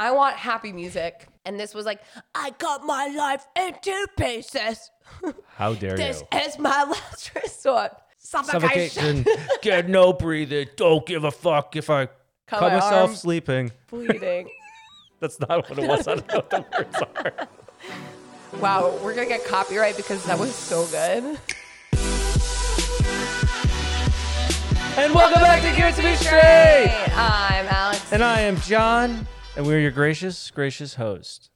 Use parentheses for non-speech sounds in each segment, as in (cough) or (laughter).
I want happy music. And this was like, I cut my life into pieces. How dare This you? This is my (laughs) last resort. Suffocation. Suffocation. Get no breathing. Don't give a fuck if I Cut cut, my myself arm. sleeping. Bleeding. (laughs) That's not what it was. I don't know what the words are. (laughs) Wow, we're gonna get copyright because that was so good. And welcome back to Give It To Me Straight. Hey, I'm Alex. And I am Jon, and we're your gracious, gracious host.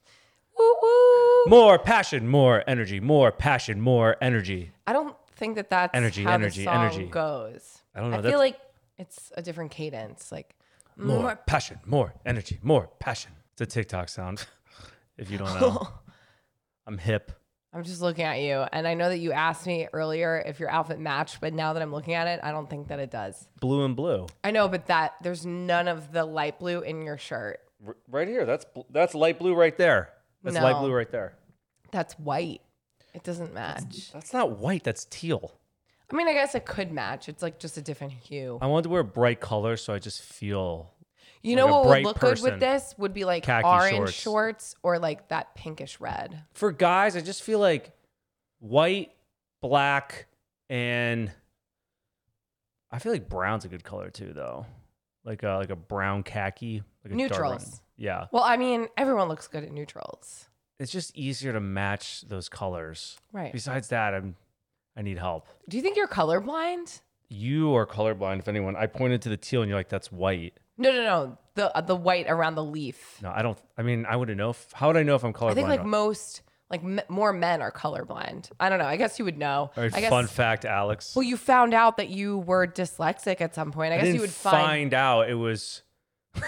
Woo woo. More passion, more energy, more passion, more energy. I don't think that that's Energy, how energy, the song energy. goes. I don't know, I that's- feel like it's a different cadence. Like mm. More passion, more energy, more passion. It's a TikTok sound, (laughs) if you don't know. (laughs) I'm hip. I'm just looking at you, and I know that you asked me earlier if your outfit matched, but now that I'm looking at it, I don't think that it does. Blue and blue. I know, but that there's none of the light blue in your shirt. R- right here. That's bl- that's light blue right there. That's light blue right there. That's white. It doesn't match. That's not white. That's teal. I mean, I guess it could match. It's like just a different hue. I wanted to wear bright colors so I just feel. You like know a what would bright look good person. with this would be like Khaki orange shorts. shorts. or like that pinkish red. For guys, I just feel like white, black, and I feel like brown's a good color too, though. Like a like a brown khaki, like a dark. Neutrals. Yeah, Well, I mean, everyone looks good at neutrals. it's just easier to match those colors. Right. Besides that, I'm I need help. Do you think you're colorblind? You are colorblind. If anyone, I pointed to the teal, and you're like, "That's white." No, no, no. The uh, the white around the leaf. No, I don't. I mean, I wouldn't know. If, how would I know if I'm colorblind? I think like most, like m- more men are colorblind. I don't know. I guess you would know. All right, I guess. fun fact, Alex. Well, you found out that you were dyslexic at some point. I, I guess you would find... find. out it was.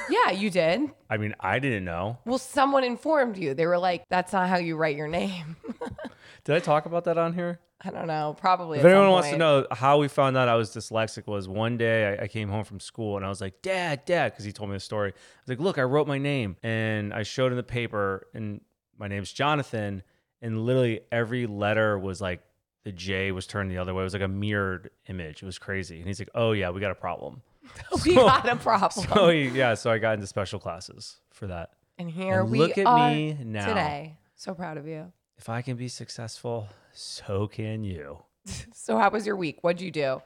Yeah, you did. I mean, I didn't know. Well, someone informed you. They were like, "That's not how you write your name." (laughs) Did I talk about that on here? I don't know. Probably. If anyone wants to know how we found out I was dyslexic, was one day I, I came home from school and I was like, "Dad, Dad," because he told me the story. I was like, "Look, I wrote my name," and I showed him the paper, and my name's Jonathan, and literally every letter was like the J was turned the other way. It was like a mirrored image. It was crazy, and he's like, "Oh yeah, we got a problem." (laughs) we got a problem. (laughs) So he, yeah, so I got into special classes for that. and here And we look at are me now. today. So proud of you. If I can be successful, so can you. (laughs) So how was your week? What'd you do?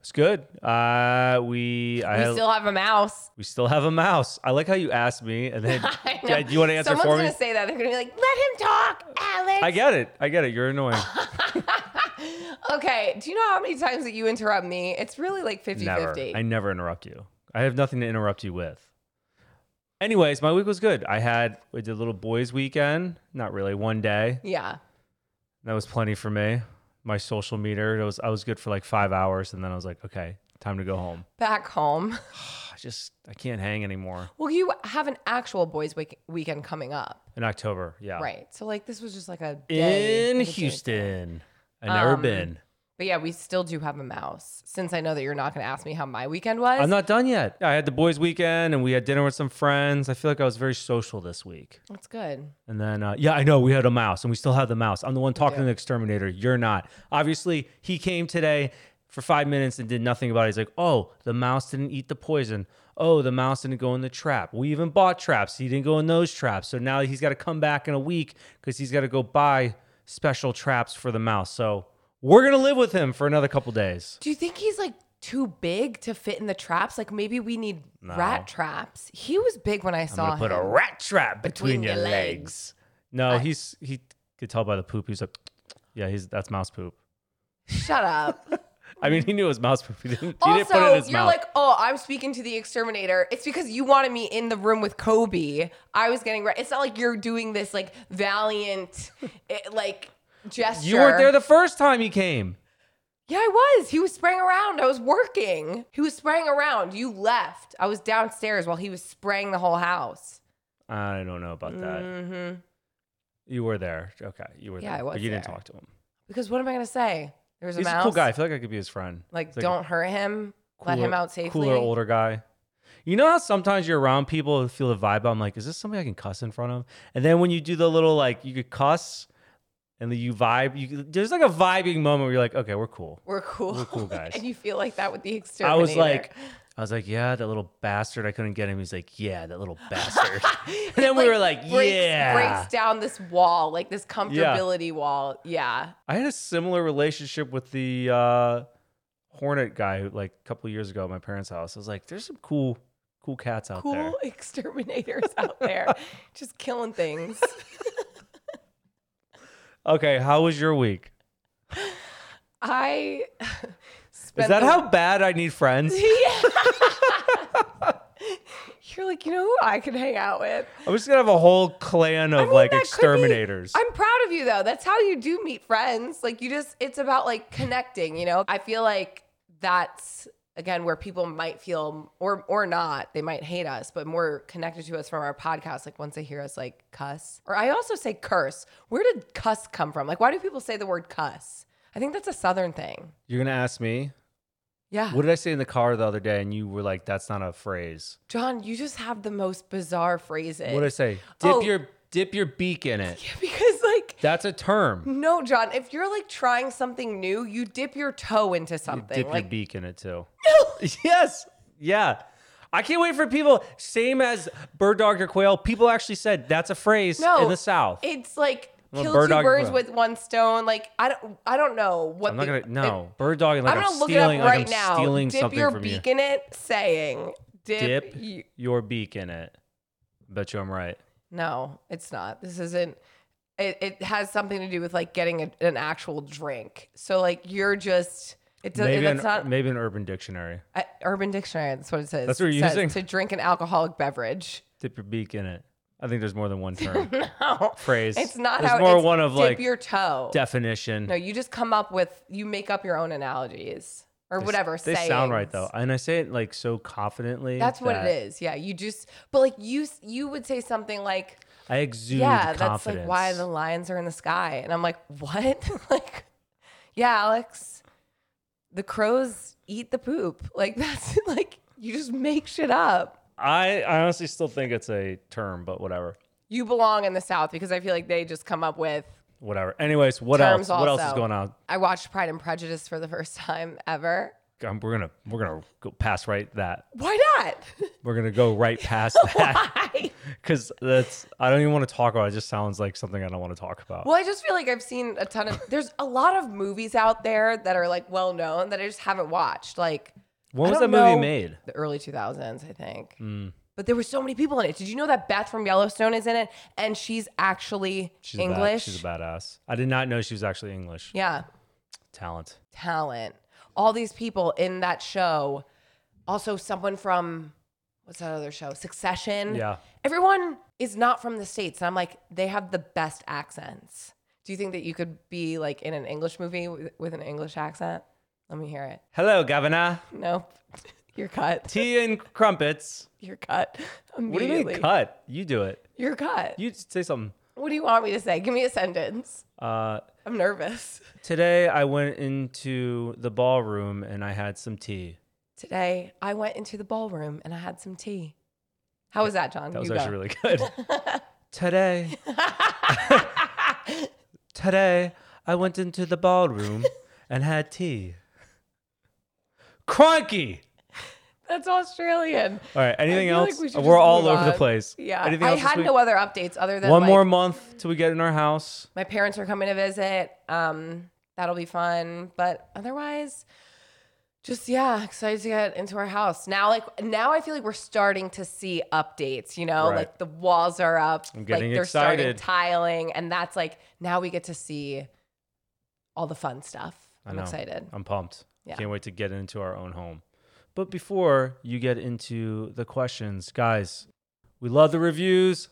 It's good. Uh, we I We still have a mouse. We still have a mouse. I like how you asked me, and then (laughs) yeah, you want to answer Someone's for me? Someone's gonna say that. They're gonna be like, "Let him talk, Alex." I get it. I get it. You're annoying. (laughs) okay. Do you know how many times that you interrupt me? It's really like 50 never. 50. I never interrupt you. I have nothing to interrupt you with. Anyways, my week was good. I had we did a little boys' weekend. Not really. One day. Yeah. That was plenty for me. My social meter. It was. I was good for like five hours, and then I was like, okay, time to go home. Back home. (sighs) I just I can't hang anymore. Well, you have an actual boys' week- weekend coming up. In October, yeah. Right. So, like, this was just like a day In Houston. I never Um, been. But yeah, we still do have a mouse. Since I know that you're not going to ask me how my weekend was. I'm not done yet. I had the boys' weekend and we had dinner with some friends. I feel like I was very social this week. That's good. And then, uh, yeah, I know we had a mouse and we still have the mouse. I'm the one talking to the exterminator. You're not. Obviously, he came today for five minutes and did nothing about it. He's like, oh, the mouse didn't eat the poison. Oh, the mouse didn't go in the trap. We even bought traps. He didn't go in those traps. So now he's got to come back in a week because he's got to go buy special traps for the mouse. So we're going to live with him for another couple days. Do you think he's like too big to fit in the traps? Like, maybe we need No. rat traps. He was big when I I'm saw gonna put a rat trap between, your legs. No, he's he could tell by the poop. He's like, yeah, he's that's mouse poop. Shut up. (laughs) I mean, he knew it was mouse poop. He didn't, he didn't put it in Also, his you're mouth. like, oh, I'm speaking to the exterminator. It's because you wanted me in the room with Kobe. I was getting ready. It's not like you're doing this like valiant, (laughs) eh, like gesture. you weren't there the first time he came. yeah, I was. He was spraying around. I was working. He was spraying around. You left. I was downstairs while he was spraying the whole house. I don't know about that. hmm You were there. Okay, you were Yeah, there. I was But you didn't talk to him. Because what am I gonna say? There's a He's mouse. a cool guy. I feel like I could be his friend. Like, a don't hurt him. Let him out safely. Cooler, older guy. You know how sometimes you're around people who feel the vibe. I'm like, is this somebody I can cuss in front of? And then when you do the little like, you could cuss, and then you vibe. You there's like a vibing moment where you're like, okay, we're cool. We're cool. We're cool (laughs) guys. and you feel like that with the exterminator. I was like, I was like, yeah, that little bastard. I couldn't get him. He's like, yeah, that little (laughs) bastard. (laughs) and then we were like, breaks, yeah. breaks down this wall, like this comfortability wall. Yeah. I had a similar relationship with the uh, Hornet guy like a couple years ago at my parents' house. I was like, there's some cool, cool cats out Cool there. Cool exterminators out there just killing things. Okay, how was your week? I spent Is that the- how bad I need friends? (laughs) You're like, you know who I could hang out with? I'm just gonna have a whole clan of I mean, like that could be- exterminators. I'm proud of you though. That's how you do meet friends. Like you just it's about like connecting, you know? I feel like that's again where people might feel or or not, they might hate us, but more connected to us from our podcast like once they hear us like cuss. Or I also say curse. Where did cuss come from? Like why do people say the word cuss? I think that's a southern thing. You're gonna ask me Yeah. what did I say in the car the other day, and you were like, "That's not a phrase." Jon, you just have the most bizarre phrases. What did I say? Dip Oh. your dip your beak in it. (laughs) Yeah, because like That's a term. no, Jon, if you're like trying something new, you dip your toe into something. Dip like your beak in it too. (laughs) No. yes. Yeah. I can't wait for people. Same as bird dog or quail. People actually said that's a phrase no, in the South. It's like Well, kill bird two dog- birds with one stone. Like I don't, I don't know what. I'm not the- gonna no bird dog and like I'm I'm, gonna look stealing it up like right I'm now. stealing dip something your from beak you. in it, saying dip. Dip y- your beak in it. Bet you I'm right. no, it's not. This isn't. It, it has something to do with like getting a, an actual drink. So like you're just. It does. Maybe an, not maybe an Urban Dictionary. uh, Urban Dictionary. That's what it says. That's what you're says using? to drink an alcoholic beverage. Dip your beak in it. I think there's more than one (laughs) term No, phrase. it's not There's how. more it's one of dip like your toe. definition. No, you just come up with you make up your own analogies or whatever. They sound right though, and I say it like so confidently. That's what it is. Yeah, you just but like you you would say something like, I exude "Yeah, confidence. that's like why the lions are in the sky," and I'm like, "What?" (laughs) like, yeah, Alex, the crows eat the poop. Like (laughs) that's like you just make shit up. I, I honestly still think it's a term, but whatever. You belong in the South because I feel like they just come up with. Whatever. Anyways, what Terms else? What else is going on? I watched Pride and Prejudice for the first (laughs) time ever. Um, we're gonna we're gonna go past right that. Why not? (laughs) We're gonna go right past that (laughs) Why? because that's I don't even want to talk about. It. it just sounds like something I don't want to talk about. Well, I just feel like I've seen a ton of. There's a lot of movies out there that are like well known that I just haven't watched. Like when was that movie made? the early 2000s, I think. Mm. But there were so many people in it. Did you know that Beth from Yellowstone is in it and she's actually She's A bad, English? she's a badass. I did not know she was actually English. yeah, Talent. talent. All these people in that show. Also, someone from what's that other show? Succession. Yeah. Everyone is not from the states, and I'm like, they have the best accents. Do you think that you could be like in an English movie with, with an English accent? Let me hear it. Hello, Governor. Nope. (laughs) You're cut. Tea and crumpets. You're cut. What do you mean cut? You do it. You're cut. You say something. What do you want me to say? Give me a sentence. Uh, I'm nervous. today I went into the ballroom and I had some tea. Today, I went into the ballroom and I had some tea. How was that, Jon? That was You actually go. really good. (laughs) today, (laughs) today I went into the ballroom and had tea. Crikey! That's Australian. All right. Anything feel like else? we should We're just all move over the on. place. Yeah. Anything I else this had week? no other updates other than One like, more month till we get in our house. my parents are coming to visit. Um, that'll be fun. But otherwise, just yeah, excited to get into our house. Now, like now I feel like we're starting to see updates, you know, Right. like the walls are up. I'm getting like they're starting tiling, and that's like now we get to see all the fun stuff. I I'm know. excited. I'm pumped. Yeah. Can't wait to get into our own home. But before you get into the questions, guys, we love the reviews.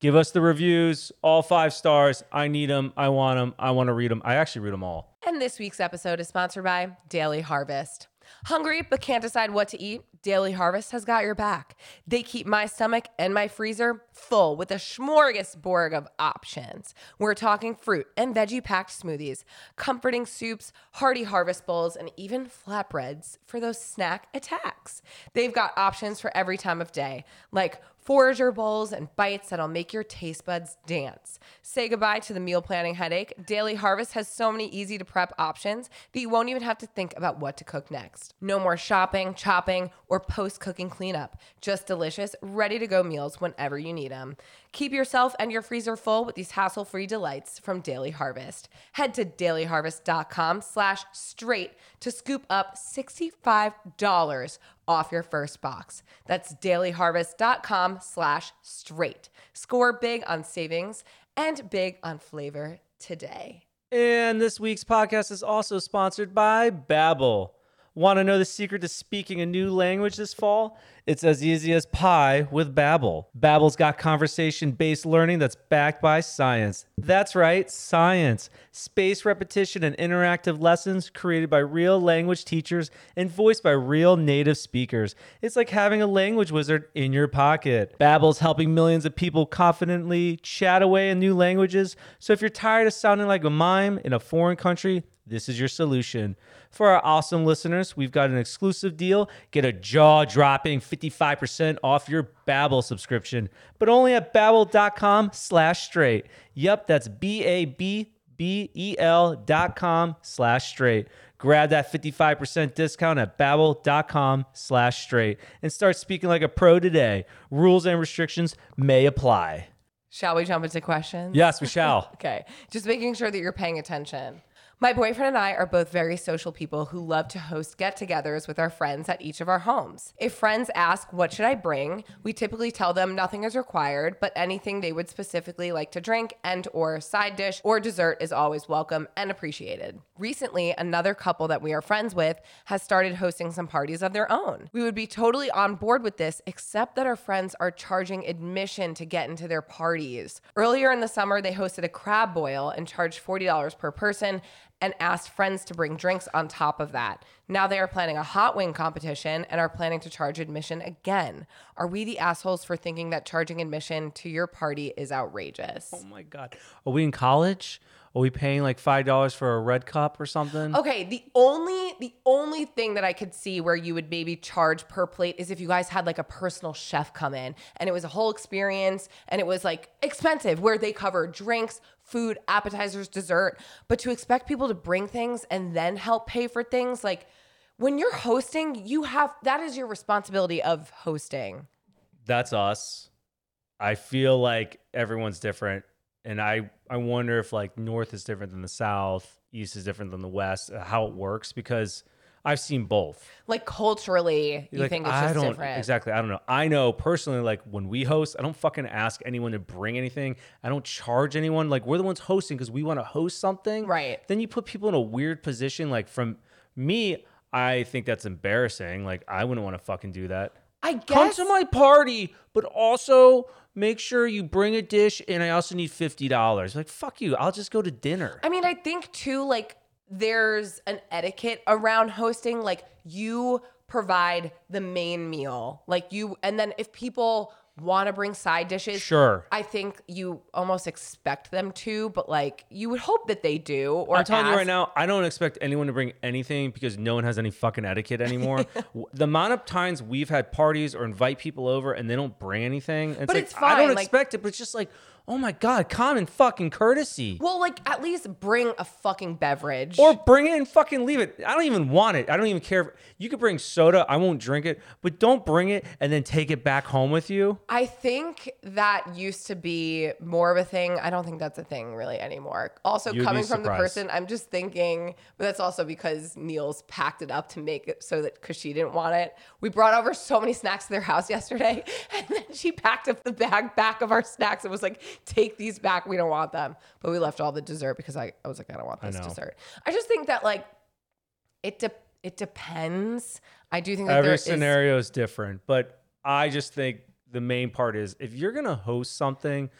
Give us the reviews, all five stars. I need them. I want them. I want to read them. I actually read them all. And this week's episode is sponsored by Daily Harvest. Hungry but can't decide what to eat? Daily Harvest has got your back. They keep my stomach and my freezer full with a smorgasbord of options. We're talking fruit and veggie packed smoothies, comforting soups, hearty harvest bowls, and even flatbreads for those snack attacks. They've got options for every time of day, like Forager bowls and bites that'll make your taste buds dance. Say goodbye to the meal planning headache. Daily Harvest has so many easy to prep options that you won't even have to think about what to cook next. No more shopping, chopping, or post cooking cleanup. Just delicious, ready to go meals whenever you need them. Keep yourself and your freezer full with these hassle-free delights from Daily Harvest. Head to dailyharvest.com slash straight to scoop up $65 off your first box. That's dailyharvest.com slash straight. Score big on savings and big on flavor today. And this week's podcast is also sponsored by Babbel. Want to know the secret to speaking a new language this fall? It's as easy as pie with Babbel. Babbel's got conversation-based learning that's backed by science. That's right, science. Space repetition and interactive lessons created by real language teachers and voiced by real native speakers. It's like having a language wizard in your pocket. Babbel's helping millions of people confidently chat away in new languages. So if you're tired of sounding like a mime in a foreign country, this is your solution. For our awesome listeners, we've got an exclusive deal. Get a jaw-dropping 55% off your Babbel subscription, but only at babbel.com slash straight. Yep, that's B-A-B-B-E-L dot com slash straight. Grab that 55% discount at babbel.com slash straight and start speaking like a pro today. Rules and restrictions may apply. Shall we jump into questions? Yes, we shall. (laughs) Okay. Just making sure that you're paying attention. My boyfriend and I are both very social people who love to host get togethers with our friends at each of our homes. If friends ask, What should I bring? we typically tell them nothing is required, but anything they would specifically like to drink and or side dish or dessert is always welcome and appreciated. Recently, another couple that we are friends with has started hosting some parties of their own. We would be totally on board with this, except that our friends are charging admission to get into their parties. Earlier in the summer, they hosted a crab boil and charged $40 per person and asked friends to bring drinks on top of that. Now they are planning a hot wing competition and are planning to charge admission again. Are we the assholes for thinking that charging admission to your party is outrageous? Oh my God. Are we in college? Are we paying like $5 for a red cup or something? Okay, the only the only thing that I could see where you would maybe charge per plate is if you guys had like a personal chef come in and it was a whole experience and it was like expensive where they cover drinks, food, appetizers, dessert, but to expect people to bring things and then help pay for things like when you're hosting, you have that is your responsibility of hosting. That's us. I feel like everyone's different. And I, I wonder if like North is different than the South, East is different than the West, uh, how it works because I've seen both. Like culturally, you like, think it's I just don't different. exactly. I don't know. I know personally, like when we host, I don't fucking ask anyone to bring anything. I don't charge anyone. Like we're the ones hosting because we want to host something. Right. Then you put people in a weird position. Like from me, I think that's embarrassing. Like I wouldn't want to fucking do that. I Come guess to my party, but also make sure you bring a dish, and I also need fifty dollars. Like fuck you. I'll just go to dinner. I mean, I think too, like, there's an etiquette around hosting. Like, you provide the main meal. Like, you, and then if people want to bring side dishes, Sure. I think you almost expect them to, but like, you would hope that they do. Or I'm telling you right now, I don't expect anyone to bring anything because no one has any fucking etiquette (laughs) anymore. The amount of times we've had parties or invite people over and they don't bring anything, it's But like, it's I don't like- expect it, but it's just like, oh my god, common fucking courtesy. Well, like, at least bring a fucking beverage. Or bring it and fucking leave it. I don't even want it. I don't even care. If, you could bring soda. I won't drink it, but don't bring it and then take it back home with you. I think that used to be more of a thing. I don't think that's a thing really anymore. Also, You'd coming from the person, I'm just thinking, but that's also because Niels packed it up to make it so that because she didn't want it. We brought over so many snacks to their house (laughs) yesterday, and then she packed up the bag back of our snacks and was like, "Take these back. We don't want them." But we left all the dessert because I, I was like, "I don't want this know. dessert." I just think that like it de- it depends. I do think that there Every is- scenario is different, but I just think the main part is if you're gonna host something,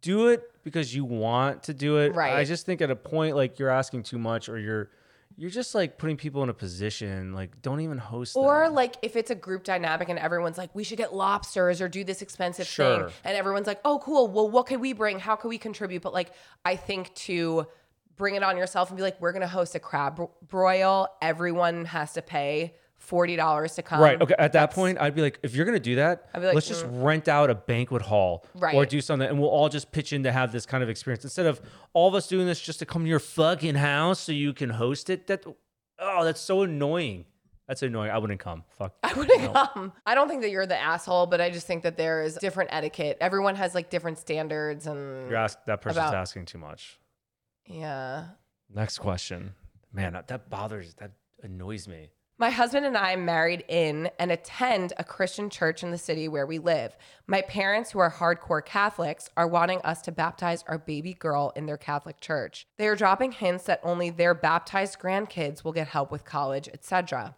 do it because you want to do it. Right. I just think at a point like you're asking too much or you're you're just like putting people in a position like don't even host Or them. like if it's a group dynamic and everyone's like, we should get lobsters or do this expensive Sure. thing, and everyone's like, oh, cool. Well, what could we bring? How could we contribute? But like, I think to bring it on yourself and be like, we're gonna host a crab broil. Everyone has to pay forty dollars to come. Right. Okay. At that point, I'd be like, if you're gonna do that, I'd be like, let's just mm. rent out a banquet hall or do something, and we'll all just pitch in to have this kind of experience instead of all of us doing this just to come to your fucking house so you can host it. That oh, that's so annoying. That's annoying. I wouldn't come. Fuck. (laughs) I wouldn't come. I don't think that you're the asshole, but I just think that there is different etiquette. Everyone has like different standards and You're ask, that person's About- asking too much. yeah. Next question. Man, that bothers. That annoys me. My husband and I married in and attend a Christian church in the city where we live. My parents, who are hardcore Catholics, are wanting us to baptize our baby girl in their Catholic church. They are dropping hints that only their baptized grandkids will get help with college, etc.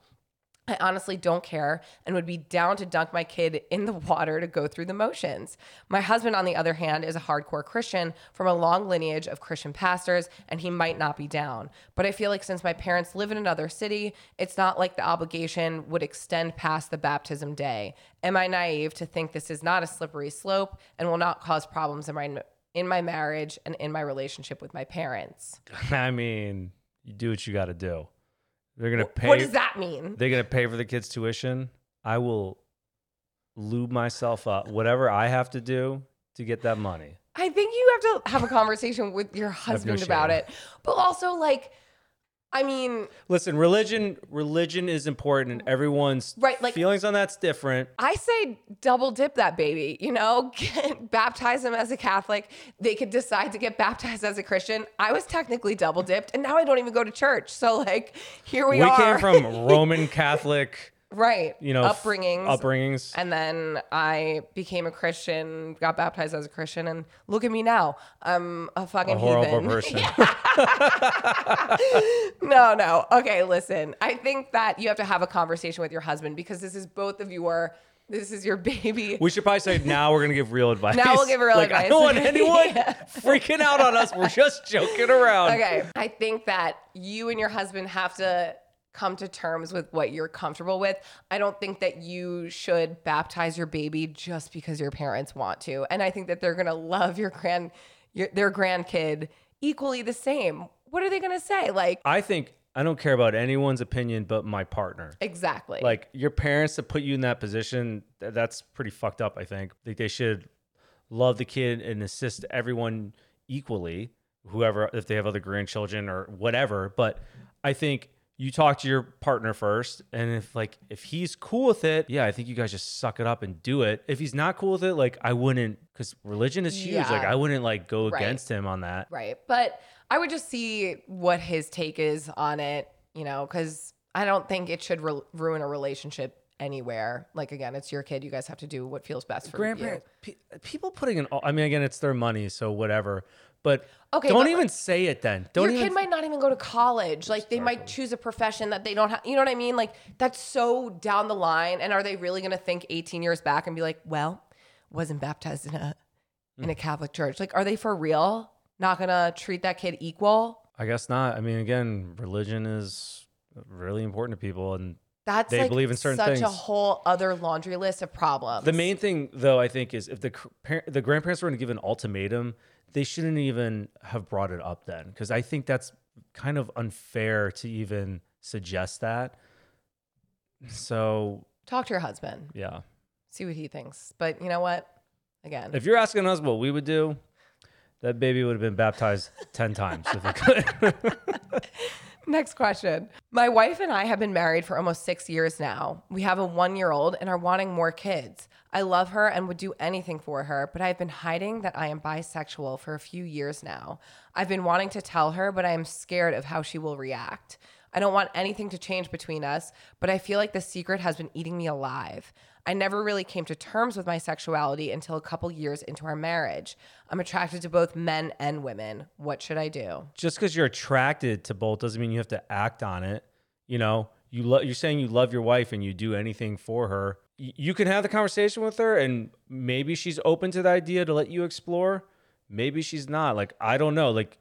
I honestly don't care and would be down to dunk my kid in the water to go through the motions. My husband, on the other hand, is a hardcore Christian from a long lineage of Christian pastors, and he might not be down. But I feel like since my parents live in another city, it's not like the obligation would extend past the baptism day. Am I naive to think this is not a slippery slope and will not cause problems in my in my marriage and in my relationship with my parents? (laughs) I mean, you do what you got to do. They're gonna pay. What does that mean? They're gonna pay for the kids' tuition. I will lube myself up, whatever I have to do to get that money. I think you have to have a conversation with your husband about shame. it. But also like I mean, Listen, religion, religion is important, and everyone's Right, like- feelings on that's different. I say double dip that baby, you know, (laughs) get, baptize him as a Catholic. They could decide to get baptized as a Christian. I was technically double dipped and now I don't even go to church. So like here we, We, are. We came from (laughs) Roman Catholic, right, you know, f- upbringings. upbringings. and then I became a Christian, got baptized as a Christian, and look at me now. I'm a fucking a horrible heathen. person. (laughs) no, no. Okay, listen. I think that you have to have a conversation with your husband because this is both of your this is your baby. We should probably say now we're gonna give real advice. Now we'll give real (laughs) like, I advice. don't want (laughs) anyone Yeah. freaking out on us. We're just joking around. Okay. I think that you and your husband have to come to terms with what you're comfortable with. I don't think that you should baptize your baby just because your parents want to. And I think that they're going to love your grand your, their grandkid equally the same. What are they going to say? Like I think I don't care about anyone's opinion but my partner. exactly. Like your parents to put you in that position, th- that's pretty fucked up. I think like they should love the kid and assist everyone equally, whoever if they have other grandchildren or whatever. But I think you talk to your partner first, and if like if he's cool with it, yeah, I think you guys just suck it up and do it. If he's not cool with it, like I wouldn't, because religion is huge. Like I wouldn't like go Right. against him on that. Right. But I would just see what his take is on it, you know, because I don't think it should ru- ruin a relationship anywhere. Like, again, it's your kid. You guys have to do what feels best for you. grandparents pe- people putting in all, i mean again it's their money so whatever but Okay, don't but, even like, say it then don't Your even kid might not even go to college. Like, they might choose a profession that they don't have. You know what I mean? Like, that's so down the line. And are they really going to think 18 years back and be like, well, wasn't baptized in a Hmm. in a Catholic church? Like, are they for real? Not going to treat that kid equal? i guess not i mean again religion is really important to people and That's They like believe in certain such a whole other laundry list of problems. the main thing though i think is if the cr- par- the grandparents were going to give an ultimatum they shouldn't even have brought it up then because i think that's kind of unfair to even suggest that. So talk to your husband, yeah. See what he thinks. But you know what? Again, if you're asking us what we would do that baby would have been baptized 10 times if it could (laughs) (laughs) Next question. My wife and I have been married for almost six years now. We have a one year old and are wanting more kids. I love her and would do anything for her, but I've been hiding that I am bisexual for a few years now. I've been wanting to tell her, but I am scared of how she will react. I don't want anything to change between us, but I feel like the secret has been eating me alive. I never really came to terms with my sexuality until a couple years into our marriage. I'm attracted to both men and women. What should I do? just because you're attracted to both doesn't mean you have to act on it. You know, you love you're saying you love your wife and you do anything for her. Y- You can have the conversation with her, and maybe she's open to the idea to let you explore. Maybe she's not. Like I don't know. Like,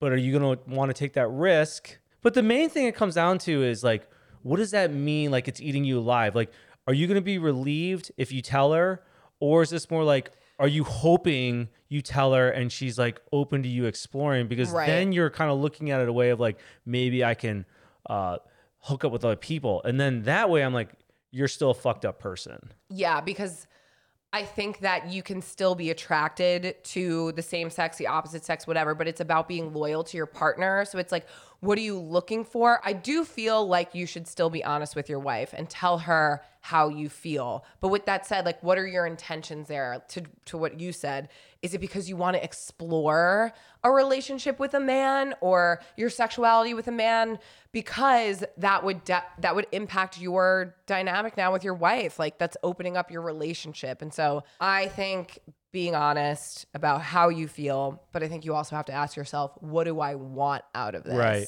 but are you gonna want to take that risk? But the main thing it comes down to is like, what does that mean? Like it's eating you alive. Like, are you gonna be relieved if you tell her, or is this more like? Are you hoping you tell her and she's like open to you exploring? Because Right. then you're kind of looking at it a way of like maybe I can uh, hook up with other people. And then that way I'm like, you're still a fucked up person. Yeah, because I think that you can still be attracted to the same sex, the opposite sex, whatever, but it's about being loyal to your partner. So it's like, what are you looking for? I do feel like you should still be honest with your wife and tell her how you feel. But with that said, like what are your intentions there to to what you said? Is it because you want to explore a relationship with a man or your sexuality with a man because that would de- that would impact your dynamic now with your wife. Like that's opening up your relationship. And so I think being honest about how you feel, but I think you also have to ask yourself, what do I want out of this? Right.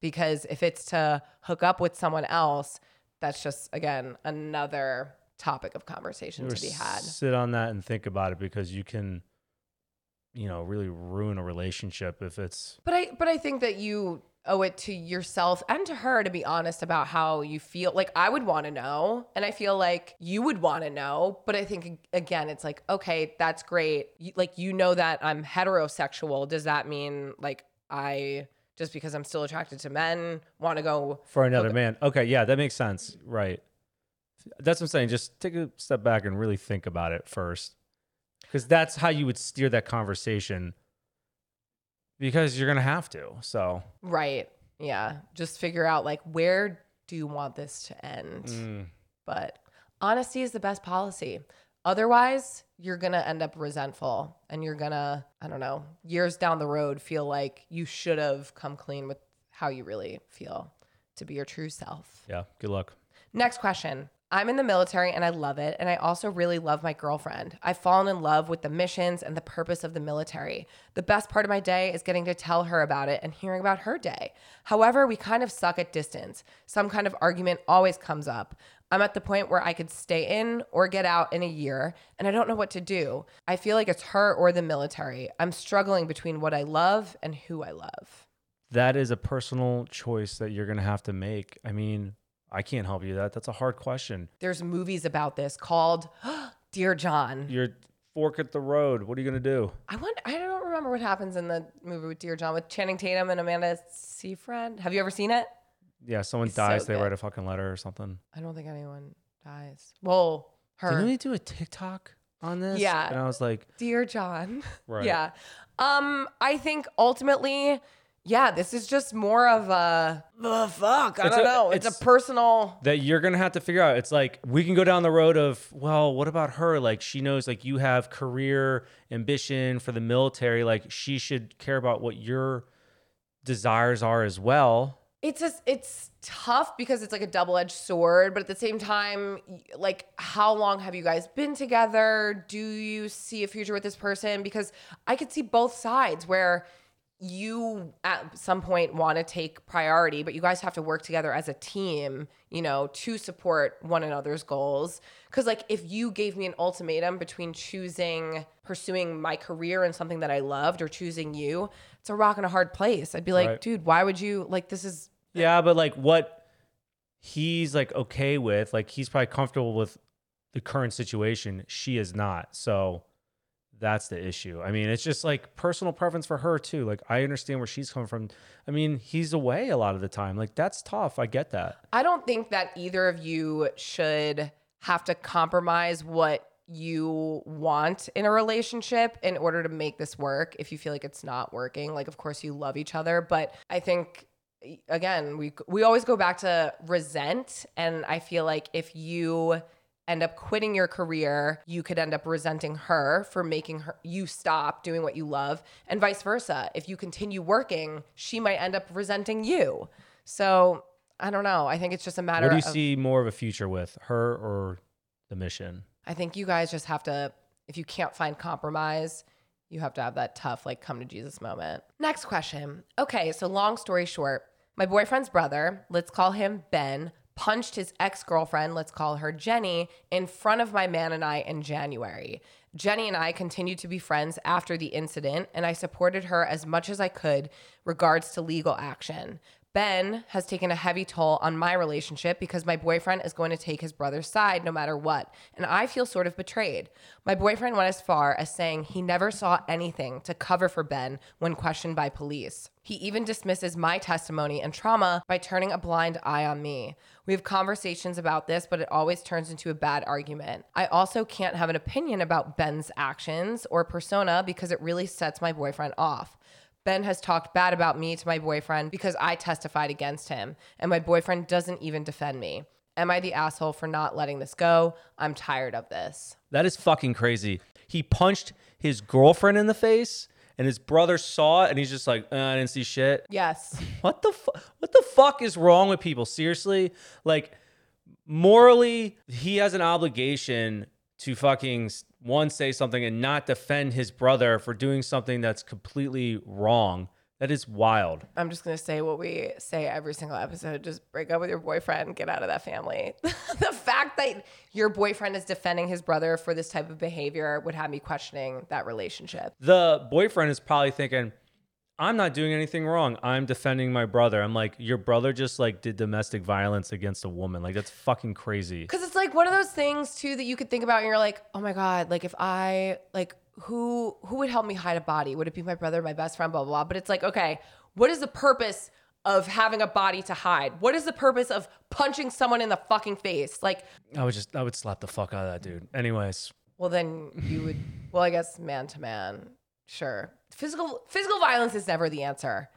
Because if it's to hook up with someone else, that's just again another topic of conversation Or to be had. Sit on that and think about it because you can, you know, really ruin a relationship if it's But I but I think that you owe it to yourself and to her to be honest about how you feel. Like I would want to know, and I feel like you would want to know. But I think again, it's like okay, that's great. You, like you know that I'm heterosexual. Does that mean like I just because I'm still attracted to men want to go? for another man. Okay, yeah, that makes sense. Right. That's what I'm saying. Just take a step back and really think about it first. Because that's how you would steer that conversation. Because you're gonna have to. So Right. Yeah. Just figure out like where do you want this to end? mm, But honesty is the best policy. Otherwise, you're to end up resentful and you're to, I don't know, years down the road feel like you should have come clean with how you really feel to be your true self. yeah, good luck. Next question. I'm in the military and I love it. And I also really love my girlfriend. I've fallen in love with the missions and the purpose of the military. The best part of my day is getting to tell her about it and hearing about her day. However, we kind of suck at distance. Some kind of argument always comes up. I'm at the point where I could stay in or get out in a year, and I don't know what to do. I feel like it's her or the military. I'm struggling between what I love and who I love. That is a personal choice that you're gonna have to make. I mean, I can't help you that. That's a hard question. There's movies about this called (gasps) Dear John. You're fork at the road. What are you gonna do? I want. I don't remember what happens in the movie with Dear John with Channing Tatum and Amanda Seyfried. Have you ever seen it? Yeah, someone so dies, they good. write a fucking letter or something. I don't think anyone dies. Well, her. Didn't they do a TikTok on this? Yeah. And I was like, Dear John. (laughs) Right. Yeah. Um, I think ultimately, yeah, this is just more of a the fuck. I It's don't a- know. It's, it's- a personal. that you're gonna have to figure out. It's like we can go down the road of, well, what about her? Like she knows like you have career ambition for the military. Like she should care about what your desires are as well. It's just it's tough because it's like a double-edged sword, but at the same time, y- like how long have you guys been together? Do you see a future with this person? Because I could see both sides where you at some point want to take priority, but you guys have to work together as a team, you know, to support one another's goals. Cause like if you gave me an ultimatum between choosing pursuing my career and something that I loved or choosing you, it's a rock and a hard place. I'd be like, Right. dude, why would you like this is Yeah, but like what he's like okay with, like he's probably comfortable with the current situation. She is not. So that's the issue. I mean, it's just like personal preference for her too. Like I understand where she's coming from. I mean, he's away a lot of the time. Like that's tough. I get that. I don't think that either of you should have to compromise what you want in a relationship in order to make this work if you feel like it's not working. Like of course you love each other, but I think again, we we always go back to resent and I feel like if you end up quitting your career, you could end up resenting her for making her you stop doing what you love and vice versa. If you continue working, she might end up resenting you. So, I don't know. I think it's just a matter of. What do you of see more of a future with her or the mission? I think you guys just have to, if you can't find compromise, you have to have that tough, like, come to Jesus moment. Next question. Okay, so long story short, my boyfriend's brother, let's call him Ben, punched his ex girlfriend, let's call her Jenny, in front of my man and I in January. Jenny and I continued to be friends after the incident, and I supported her as much as I could regards to legal action. Ben has taken a heavy toll on my relationship because my boyfriend is going to take his brother's side no matter what. And I feel sort of betrayed. My boyfriend went as far as saying he never saw anything to cover for Ben when questioned by police. He even dismisses my testimony and trauma by turning a blind eye on me. We have conversations about this, but it always turns into a bad argument. I also can't have an opinion about Ben's actions or persona because it really sets my boyfriend off. Ben has talked bad about me to my boyfriend because I testified against him, and my boyfriend doesn't even defend me. Am I the asshole for not letting this go? I'm tired of this. That is fucking crazy. He punched his girlfriend in the face, and his brother saw it, and he's just like, uh, "I didn't see shit." Yes. (laughs) What the fu- what the fuck is wrong with people? Seriously, like morally, he has an obligation to fucking s- one say something and not defend his brother for doing something that's completely wrong. That is wild. I'm just going to say what we say every single episode just break up with your boyfriend, get out of that family. (laughs) the fact that your boyfriend is defending his brother for this type of behavior would have me questioning that relationship. The boyfriend is probably thinking, I'm not doing anything wrong. I'm defending my brother. I'm like, your brother just like did domestic violence against a woman. Like that's fucking crazy. Because it's like one of those things too that you could think about and you're like, oh my God, like if I like who who would help me hide a body? Would it be my brother, my best friend, blah blah blah? But it's like, okay, what is the purpose of having a body to hide? What is the purpose of punching someone in the fucking face? Like, I would just I would slap the fuck out of that dude. Anyways, well then you would well, I guess man to man, sure. Physical physical violence is never the answer.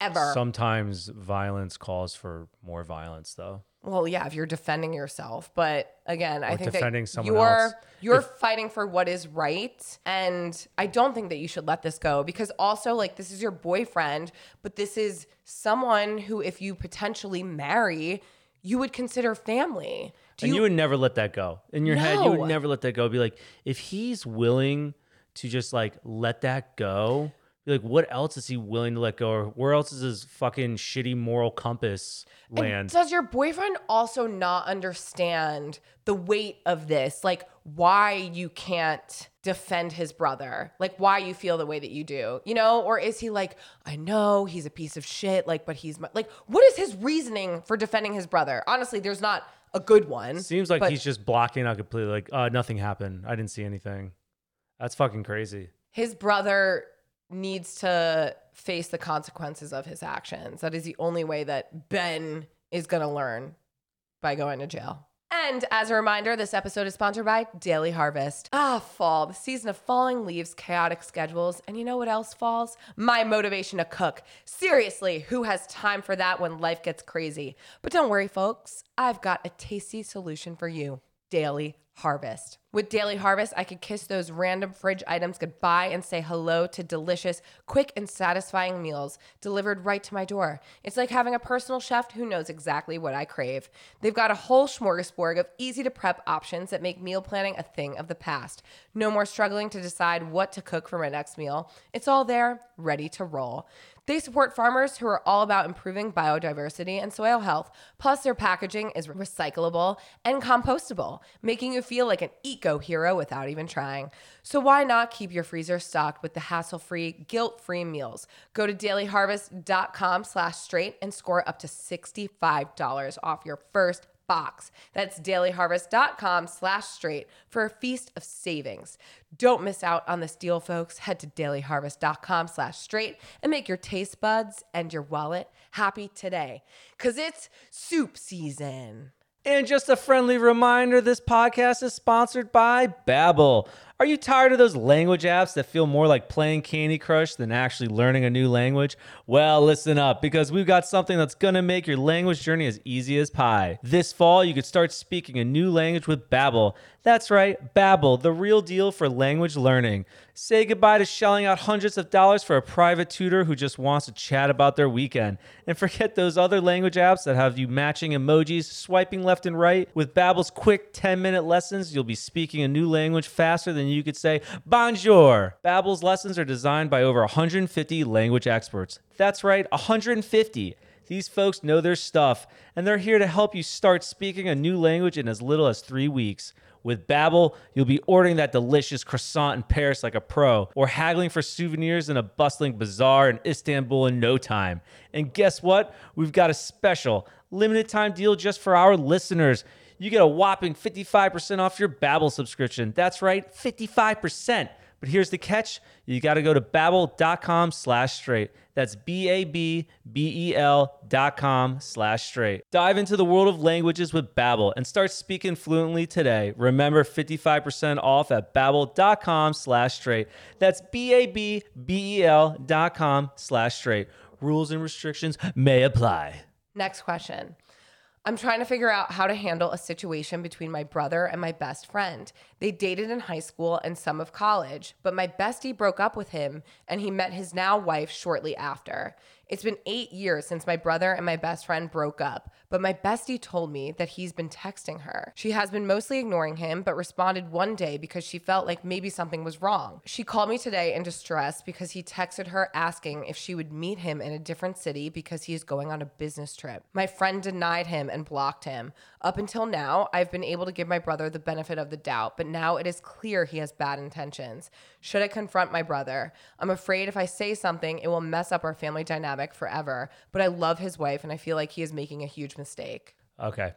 Ever. sometimes violence calls for more violence though. Well, yeah, if you're defending yourself, but again, I think defending that someone you're else. you're If- fighting for what is right, and I don't think that you should let this go because also like this is your boyfriend, but this is someone who, if you potentially marry, you would consider family. Do and you, you, would never let that go. In your head, you would never let that go. Be like, if he's willing to just like let that go, like, what else is he willing to let go? Or where else is his fucking shitty moral compass And land? Does your boyfriend also not understand the weight of this? Like why you can't defend his brother? Like why you feel the way that you do? You know, or is he like, I know he's a piece of shit, like but he's my like what is his reasoning for defending his brother? Honestly, there's not a good one. Seems like but he's just blocking out completely. Like, uh, nothing happened. I didn't see anything. That's fucking crazy. his brother needs to face the consequences of his actions. That is the only way that Ben is going to learn by going to jail. And as a reminder, this episode is sponsored by Daily Harvest. Ah, fall, the season of falling leaves, chaotic schedules, and you know what else falls? My motivation to cook. Seriously, who has time for that when life gets crazy? But don't worry, folks, I've got a tasty solution for you. Daily Harvest. With Daily Harvest, I could kiss those random fridge items goodbye and say hello to delicious, quick, and satisfying meals delivered right to my door. It's like having a personal chef who knows exactly what I crave. They've got a whole smorgasbord of easy to prep options that make meal planning a thing of the past. No more struggling to decide what to cook for my next meal. It's all there, ready to roll. They support farmers who are all about improving biodiversity and soil health. Plus, their packaging is recyclable and compostable, making you feel like an eco hero without even trying. So, why not keep your freezer stocked with the hassle free, guilt free meals? Go to dailyharvest.com slash straight and score up to $65 off your first box. That's dailyharvest.com slash straight for a feast of savings. Don't miss out on this deal, folks. Head to dailyharvest.com slash straight and make your taste buds and your wallet happy today. Cause it's soup season. And just a friendly reminder this podcast is sponsored by Babbel. Are you tired of those language apps that feel more like playing Candy Crush than actually learning a new language? Well, listen up because we've got something that's going to make your language journey as easy as pie. This fall, you could start speaking a new language with Babbel. That's right, Babbel, the real deal for language learning. Say goodbye to shelling out hundreds of dollars for a private tutor who just wants to chat about their weekend. And forget those other language apps that have you matching emojis, swiping left and right. With Babbel's quick 10-minute lessons, you'll be speaking a new language faster than you could say bonjour. Babbel's lessons are designed by over 150 language experts. That's right, 150. These folks know their stuff, and they're here to help you start speaking a new language in as little as three weeks. With Babbel, you'll be ordering that delicious croissant in Paris like a pro, or haggling for souvenirs in a bustling bazaar in Istanbul in no time. And guess what? We've got a special limited time deal just for our listeners. You get a whopping 55% off your Babbel subscription. That's right, 55%. But here's the catch. You got to go to babbel.com slash straight. That's B-A-B-B-E-L dot com slash straight. Dive into the world of languages with Babbel and start speaking fluently today. Remember 55% off at babbel.com slash straight. That's B-A-B-B-E-L dot com slash straight. Rules and restrictions may apply. Next question. I'm trying to figure out how to handle a situation between my brother and my best friend. They dated in high school and some of college, but my bestie broke up with him and he met his now wife shortly after. It's been eight years since my brother and my best friend broke up, but my bestie told me that he's been texting her. She has been mostly ignoring him, but responded one day because she felt like maybe something was wrong. She called me today in distress because he texted her asking if she would meet him in a different city because he is going on a business trip. My friend denied him and blocked him. Up until now, I've been able to give my brother the benefit of the doubt, but now it is clear he has bad intentions. Should I confront my brother? I'm afraid if I say something, it will mess up our family dynamic forever, but I love his wife and I feel like he is making a huge mistake. Okay.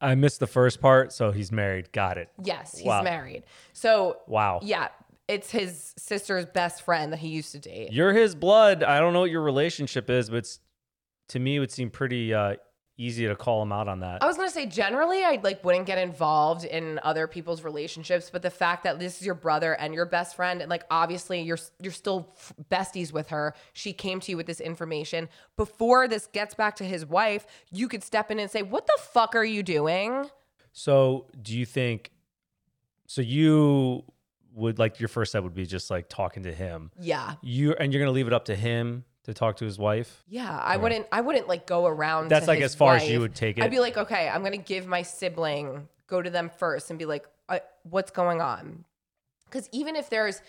I missed the first part, so he's married. Got it. Yes, he's Wow. married. So, Wow. yeah, it's his sister's best friend that he used to date. You're his blood. I don't know what your relationship is, but it's, to me, it would seem pretty uh, easy to call him out on that. I was gonna say generally I like wouldn't get involved in other people's relationships, but the fact that this is your brother and your best friend, and like obviously you're you're still besties with her. She came to you with this information before this gets back to his wife. You could step in and say, "What the fuck are you doing?" So, do you think? So you would like your first step would be just like talking to him. Yeah, You and you're gonna leave it up to him to talk to his wife. yeah. I wouldn't. I wouldn't like go around. That's to like his as far as you wife. would take it. I'd be like, okay, I'm gonna give my sibling, go to them first, and be like, I, what's going on? Because even if there's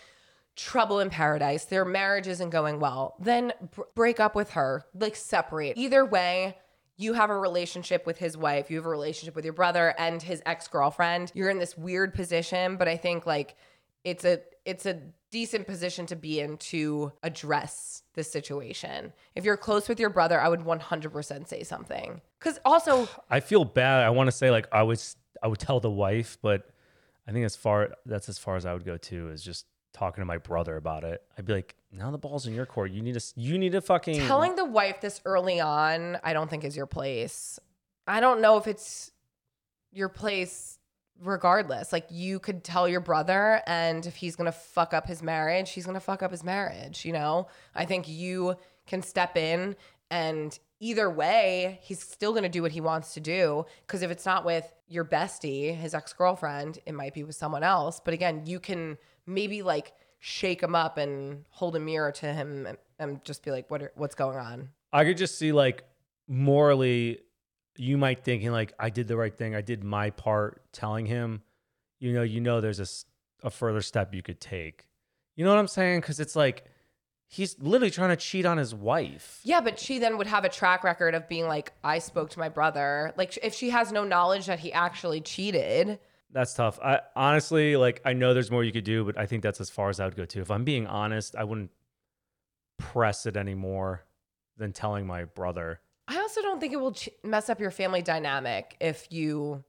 trouble in paradise, their marriage isn't going well, then br- break up with her, like separate. Either way, you have a relationship with his wife, you have a relationship with your brother and his ex girlfriend. You're in this weird position, but I think like it's a it's a decent position to be in to address this situation. If you're close with your brother, I would 100% say something. Cuz also (sighs) I feel bad. I want to say like I would I would tell the wife, but I think as far that's as far as I would go too is just talking to my brother about it. I'd be like, now the ball's in your court. You need to you need to fucking telling the wife this early on, I don't think is your place. I don't know if it's your place regardless. Like you could tell your brother and if he's to fuck up his marriage, he's to fuck up his marriage, you know? I think you can step in and either way, he's still to do what he wants to do because if it's not with your bestie, his ex-girlfriend, it might be with someone else. But again, you can maybe like shake him up and hold a mirror to him and, and just be like what are, what's going on? I could just see like morally, you might thinking like I did the right thing. I did my part, telling him. You know, you know, there's a, a further step you could take. You know what I'm saying? Because it's like he's literally trying to cheat on his wife. Yeah, but she then would have a track record of being like, I spoke to my brother. Like, if she has no knowledge that he actually cheated, That's tough. I honestly like I know there's more you could do, but I think that's as far as I would go too. If I'm being honest, I wouldn't press it anymore than telling my brother. I also don't think it will ch- mess up your family dynamic if you.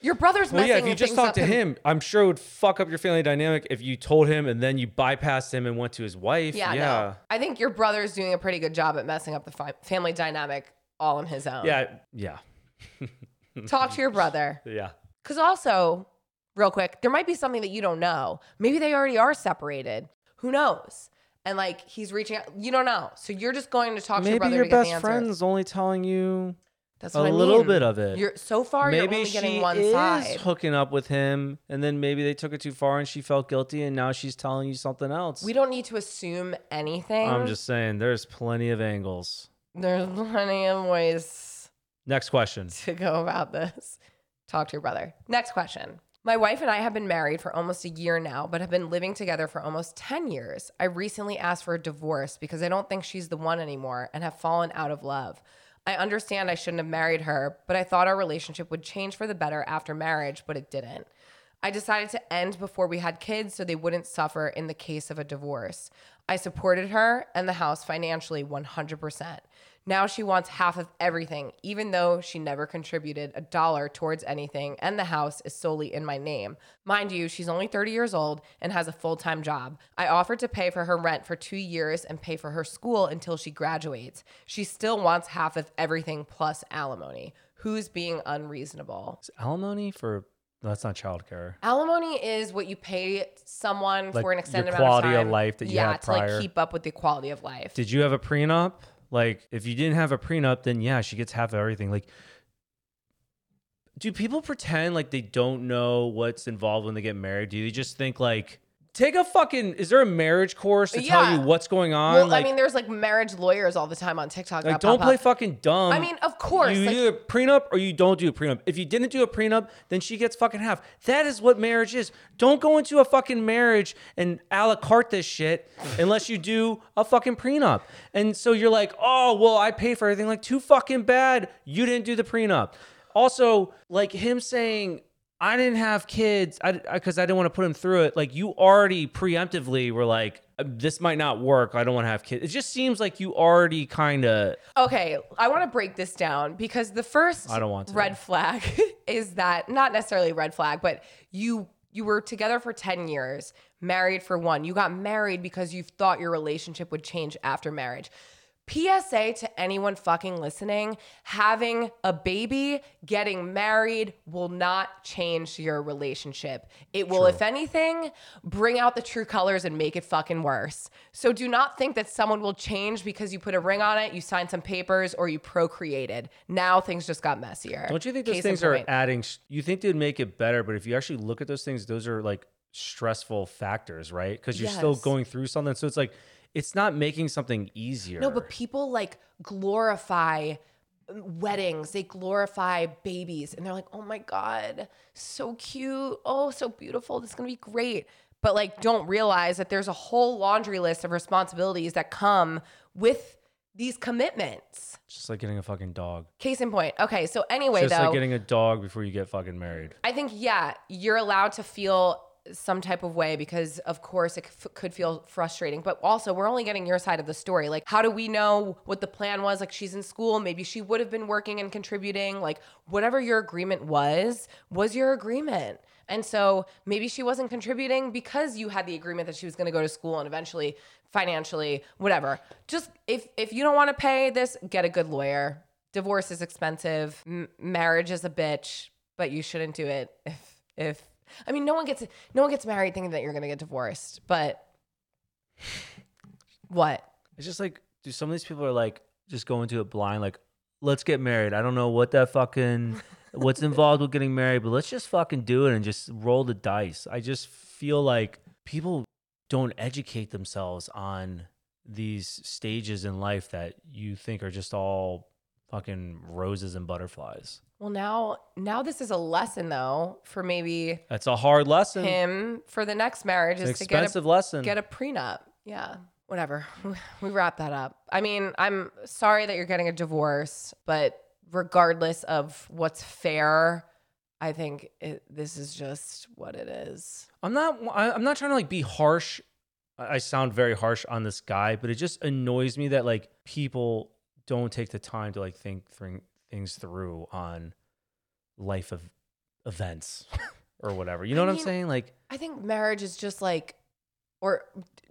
Your brother's Well, messing yeah, if you just things talked up to him, I'm sure it would fuck up your family dynamic if you told him and then you bypassed him and went to his wife. Yeah, Yeah. no. I think your brother's doing a pretty good job at messing up the fi- family dynamic all on his own. Yeah. Yeah. (laughs) Talk to your brother. Yeah. Because also, real quick, there might be something that you don't know. Maybe they already are separated. Who knows? And like he's reaching out. You don't know. So you're just going to talk to your Maybe brother your to get the best answer. friend's only telling you That's a what I little mean. bit of it. You're so far. you're maybe only she getting one is side. hooking up with him, and then maybe they took it too far and she felt guilty, and now she's telling you something else. We don't need to assume anything. I'm just saying, there's plenty of angles. There's plenty of ways Next question. to go about this. Talk to your brother. Next question. My wife and I have been married for almost a year now, but have been living together for almost 10 years. I recently asked for a divorce because I don't think she's the one anymore and have fallen out of love. I understand I shouldn't have married her, but I thought our relationship would change for the better after marriage, but it didn't. I decided to end before we had kids so they wouldn't suffer in the case of a divorce. I supported her and the house financially 100%. Now she wants half of everything, even though she never contributed a dollar towards anything, and the house is solely in my name. Mind you, she's only 30 years old and has a full time job. I offered to pay for her rent for two years and pay for her school until she graduates. She still wants half of everything plus alimony. Who's being unreasonable? Is alimony for no, that's not childcare. Alimony is what you pay someone Like for an extended your amount quality of of time. life that you yeah, had to like keep up with the quality of life. Did you have a prenup? Like, if you didn't have a prenup, then yeah, she gets half of everything. Like, do people pretend like they don't know what's involved when they get married? Do they just think like, take a fucking? Is there a marriage course to tell Yeah. you what's going on? well, like, I mean, there's like marriage lawyers all the time on TikTok. like that don't pop play up. fucking dumb. I mean, of course, You like- do a prenup or you don't do a prenup. If you didn't do a prenup, then she gets fucking half. That is what marriage is. Don't go into a fucking marriage and a la carte this shit unless you do a fucking prenup. And so you're like, oh, well, I pay for everything. Like, too fucking bad. You didn't do the prenup. Also, like him saying, I didn't have kids because I, didn't want to put them through it. Like, you already preemptively were like, uh, this might not work. I don't want to have kids. It just seems like you already kind of Okay, I want to break this down because the first I don't want to. red flag (laughs) is that not necessarily red flag, but you you were together for 10 years, married for one. You got married because you thought your relationship would change after marriage. PSA to anyone fucking listening, having a baby, getting married will not change your relationship. It will, if anything, bring out the true colors and make it fucking worse. So do not think that someone will change because you put a ring on it, you signed some papers, or you procreated. Now things just got messier. Don't you think those Case things are adding? You think they'd make it better, but if you actually look at those things, those are like stressful factors, right? Because you're still going through something. So it's like it's not making something easier. No, but people like glorify mm, weddings. They glorify babies and they're like, "Oh my god, so cute. Oh, so beautiful. This is going to be great." But like don't realize that there's a whole laundry list of responsibilities that come with these commitments. Just like getting a fucking dog. Case in point. Okay, so anyway Just though, like getting a dog before you get fucking married. I think yeah, you're allowed to feel some type of way because of course it c- could feel frustrating. But also we're only getting your side of the story. Like how do we know what the plan was? Like she's in school. Maybe she would have been working and contributing. Like whatever your agreement was was your agreement. And so maybe she wasn't contributing because you had the agreement that she was going to go to school and eventually financially whatever. Just if if you don't want to pay this get a good lawyer. Divorce is expensive. M- marriage is a bitch but you shouldn't do it if if I mean no one gets no one gets married thinking that you're gonna get divorced, but what? It's just like, do some of these people are like just going to it blind, like, let's get married. I don't know what that fucking what's (laughs) involved with getting married, but let's just fucking do it and just roll the dice. I just feel like people don't educate themselves on these stages in life that you think are just all fucking roses and butterflies. Well now now this is a lesson though for maybe That's a hard lesson. him for the next marriage An is to get a expensive lesson. get a prenup. Yeah. Whatever. (laughs) We wrap that up. I mean, I'm sorry that you're getting a divorce, but regardless of what's fair, I think it, this is just what it is. I'm not. I- I'm not trying to like be harsh. I I sound very harsh on this guy, but it just annoys me that like people don't take the time to like think thring- things through on life of events (laughs) or whatever. You know I what I'm saying? Like, I think marriage is just like, or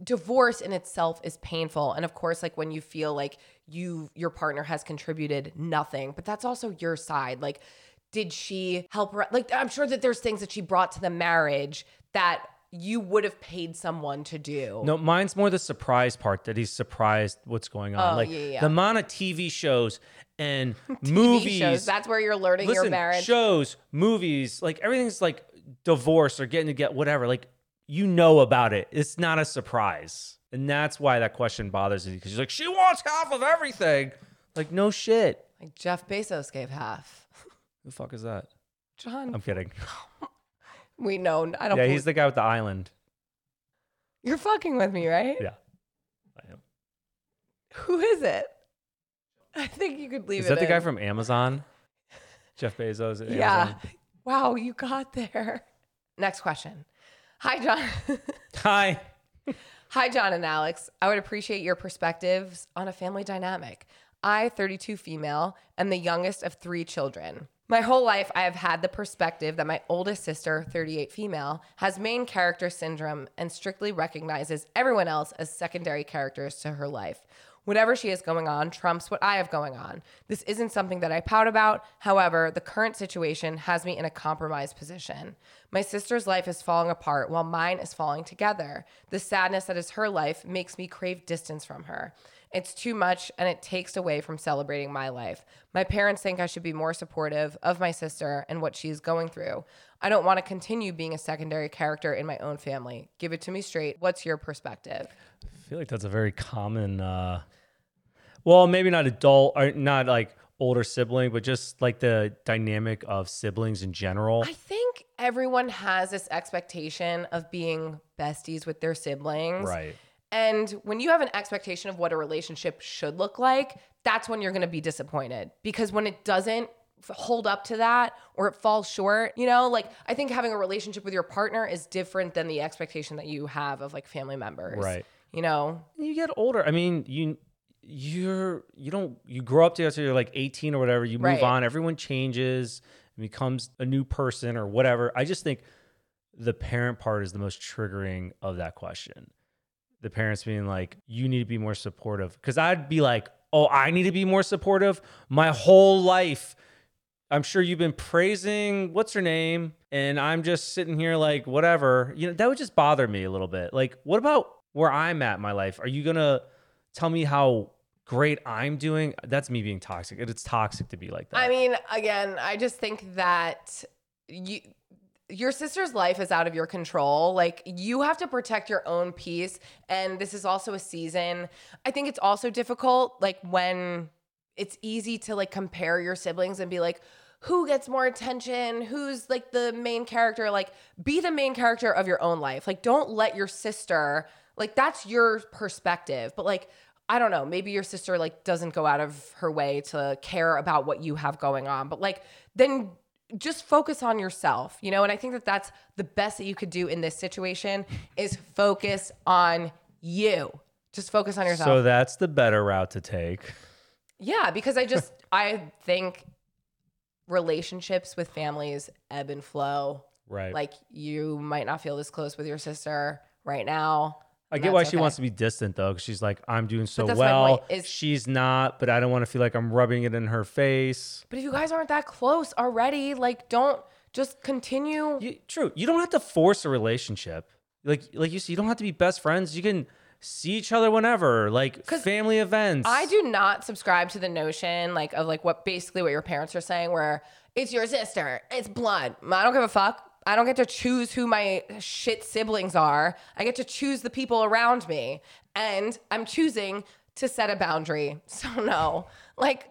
divorce in itself is painful. And of course, like when you feel like you, your partner has contributed nothing, but that's also your side. Like, did she help? Like, I'm sure that there's things that she brought to the marriage that you would have paid someone to do. no, mine's more the surprise part that he's surprised what's going on. Oh, like yeah, yeah, the amount of TV shows and (laughs) TV movies. shows, that's where you're learning your Listen, marriage. shows, movies, like everything's like divorce or getting to get whatever. Like you know about it. It's not a surprise. And that's why that question bothers me because she's like, she wants half of everything. Like, no shit. like Jeff Bezos gave half. Who the fuck is that? Jon, I'm kidding. (laughs) Oh, we know. I don't. Yeah, he's the guy with the island. You're fucking with me, right? Yeah. I am. Who is it? I think you could leave Is it. that the guy from Amazon? Jeff Bezos. At Yeah. Amazon? Wow, you got there. Next question. Hi, Jon. (laughs) Hi. Hi, Jon and Alex. I would appreciate your perspectives on a family dynamic. I, 32 female, am the youngest of three children. My whole life, I have had the perspective that my oldest sister, 38 female, has main character syndrome and strictly recognizes everyone else as secondary characters to her life. Whatever she has going on trumps what I have going on. This isn't something that I pout about. However, the current situation has me in a compromised position. My sister's life is falling apart while mine is falling together. The sadness that is her life makes me crave distance from her. It's too much and it takes away from celebrating my life. My parents think I should be more supportive of my sister and what she is going through. I don't want to continue being a secondary character in my own family. Give it to me straight. What's your perspective? I feel like that's a very common, uh, well, maybe not adult or not like older sibling, but just like the dynamic of siblings in general. I think everyone has this expectation of being besties with their siblings. Right. And when you have an expectation of what a relationship should look like, that's when you're going to be disappointed because when it doesn't hold up to that or it falls short, you know, like I think having a relationship with your partner is different than the expectation that you have of like family members. Right. You know, you get older. I mean, you you're you don't you grow up together. You're like 18 or whatever. You move Right. on. Everyone changes, and becomes a new person or whatever. I just think the parent part is the most triggering of that question. The parents being like, "You need to be more supportive," because I'd be like, "Oh, I need to be more supportive." My whole life, I'm sure you've been praising what's her name, and I'm just sitting here like, whatever. You know, that would just bother me a little bit. Like, what about where I'm at in my life? Are you gonna tell me how great I'm doing? That's me being toxic. It's toxic to be like that. I mean, again, I just think that you your sister's life is out of your control. Like you have to protect your own peace and this is also a season. I think it's also difficult like when it's easy to like compare your siblings and be like who gets more attention? Who's like the main character? Like be the main character of your own life. Like don't let your sister like that's your perspective. But like I don't know, maybe your sister like doesn't go out of her way to care about what you have going on, but like then just focus on yourself, you know? And I think that that's the best that you could do in this situation is focus on you. Just focus on yourself. so that's the better route to take. yeah, because I just (laughs) I think relationships with families ebb and flow. Right. Like you might not feel this close with your sister right now. I get why she okay. wants to be distant though, 'cause she's like, I'm doing so that's my well. point, is- she's not, but I don't want to feel like I'm rubbing it in her face. But if you guys aren't that close already, like don't just continue. You, true. You don't have to force a relationship. Like like you said, you don't have to be best friends. You can see each other whenever, like 'Cause family events. I do not subscribe to the notion like of like what basically what your parents are saying where it's your sister, it's blood. I don't give a fuck. I don't get to choose who my shit siblings are. I get to choose the people around me. And I'm choosing to set a boundary. (laughs) So no. Like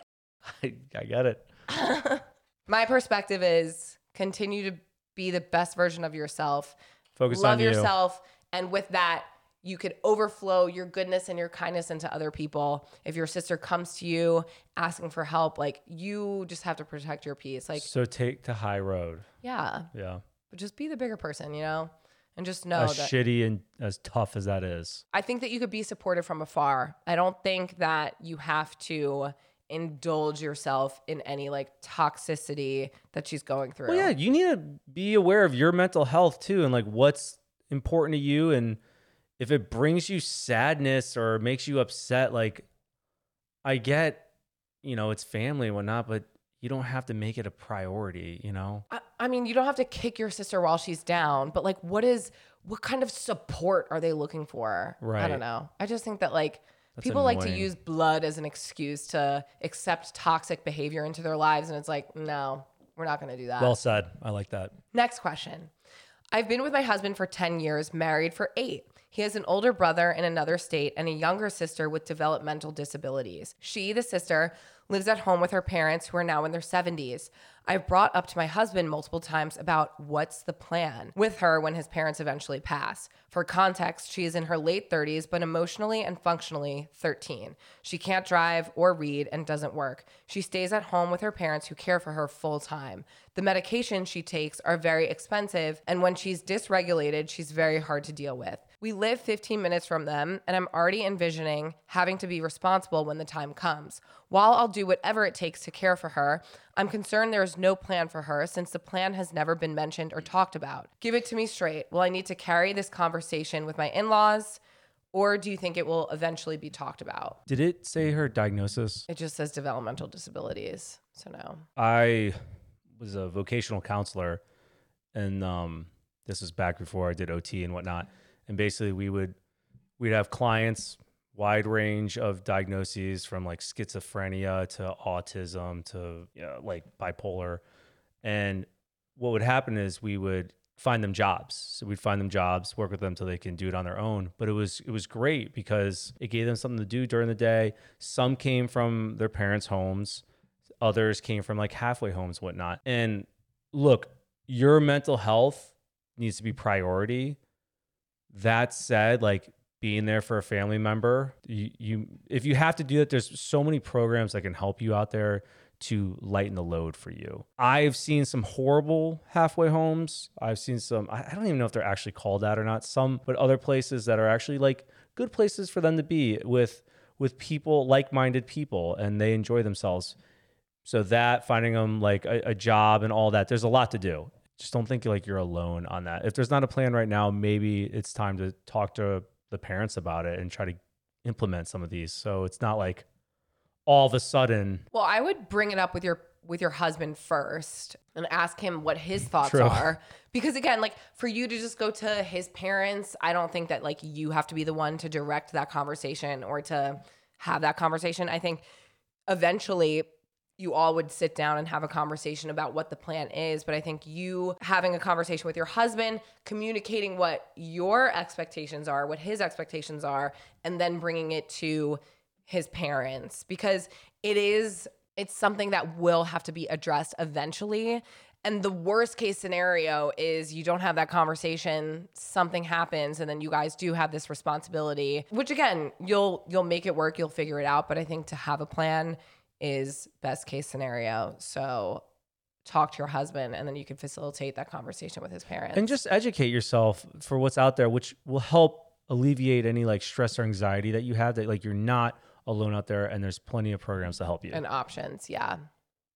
I, (laughs) I get it. (laughs) my perspective is continue to be the best version of yourself. Focus love on you. yourself and with that you could overflow your goodness and your kindness into other people if your sister comes to you asking for help like you just have to protect your peace like So take the high road. yeah Yeah. But just be the bigger person you know? And just know as that shitty and as tough as that is. i think that you could be supportive from afar. I don't think that you have to indulge yourself in any like toxicity that she's going through. Well, yeah, you need to be aware of your mental health too, and like what's important to you, and if it brings you sadness or makes you upset, like I get, you know, it's family and whatnot, but you don't have to make it a priority, you know. I, I mean, you don't have to kick your sister while she's down, but like, what is, what kind of support are they looking for? Right. I don't know. I just think that like That's people like to use blood as an excuse to accept toxic behavior into their lives. And it's like, no, we're not going to do that. Well said. I like that. Next question. I've been with my husband for 10 years, married for eight. He has an older brother in another state and a younger sister with developmental disabilities. She, the sister, lives at home with her parents who are now in their 70s. I've brought up to my husband multiple times about what's the plan with her when his parents eventually pass. For context, she is in her late 30s, but emotionally and functionally 13. She can't drive or read and doesn't work. She stays at home with her parents who care for her full time. The medications she takes are very expensive, and when she's dysregulated, she's very hard to deal with. We live 15 minutes from them, and I'm already envisioning having to be responsible when the time comes. While I'll do whatever it takes to care for her, I'm concerned there is no plan for her since the plan has never been mentioned or talked about. Give it to me straight. Will I need to carry this conversation with my in laws? Or do you think it will eventually be talked about? Did it say her diagnosis? It just says developmental disabilities. So, no. I was a vocational counselor, and um, this was back before I did OT and whatnot. And basically, we would we'd have clients wide range of diagnoses from like schizophrenia to autism to you know, like bipolar. And what would happen is we would find them jobs. So we'd find them jobs, work with them till they can do it on their own. But it was it was great because it gave them something to do during the day. Some came from their parents' homes, others came from like halfway homes, whatnot. And look, your mental health needs to be priority. That said, like being there for a family member, you, you if you have to do that, there's so many programs that can help you out there to lighten the load for you. I've seen some horrible halfway homes. I've seen some, I don't even know if they're actually called that or not. Some, but other places that are actually like good places for them to be with with people, like-minded people, and they enjoy themselves. So that finding them like a, a job and all that, there's a lot to do. Just don't think like you're alone on that. If there's not a plan right now, maybe it's time to talk to the parents about it and try to implement some of these. So it's not like all of a sudden. Well, I would bring it up with your with your husband first and ask him what his (laughs) thoughts True. are because again like for you to just go to his parents i don't think that like you have to be the one to direct that conversation or to have that conversation i think eventually you all would sit down and have a conversation about what the plan is but i think you having a conversation with your husband communicating what your expectations are what his expectations are and then bringing it to his parents because it is it's something that will have to be addressed eventually. And the worst case scenario is you don't have that conversation something happens and then you guys do have this responsibility which again you'll you'll make it work you'll figure it out but i think to have a plan is best case scenario so talk to your husband and then you can facilitate that conversation with his parents And just educate yourself for what's out there, which will help alleviate any like stress or anxiety that you have that like you're not alone out there and there's plenty of programs to help you. and options. Yeah.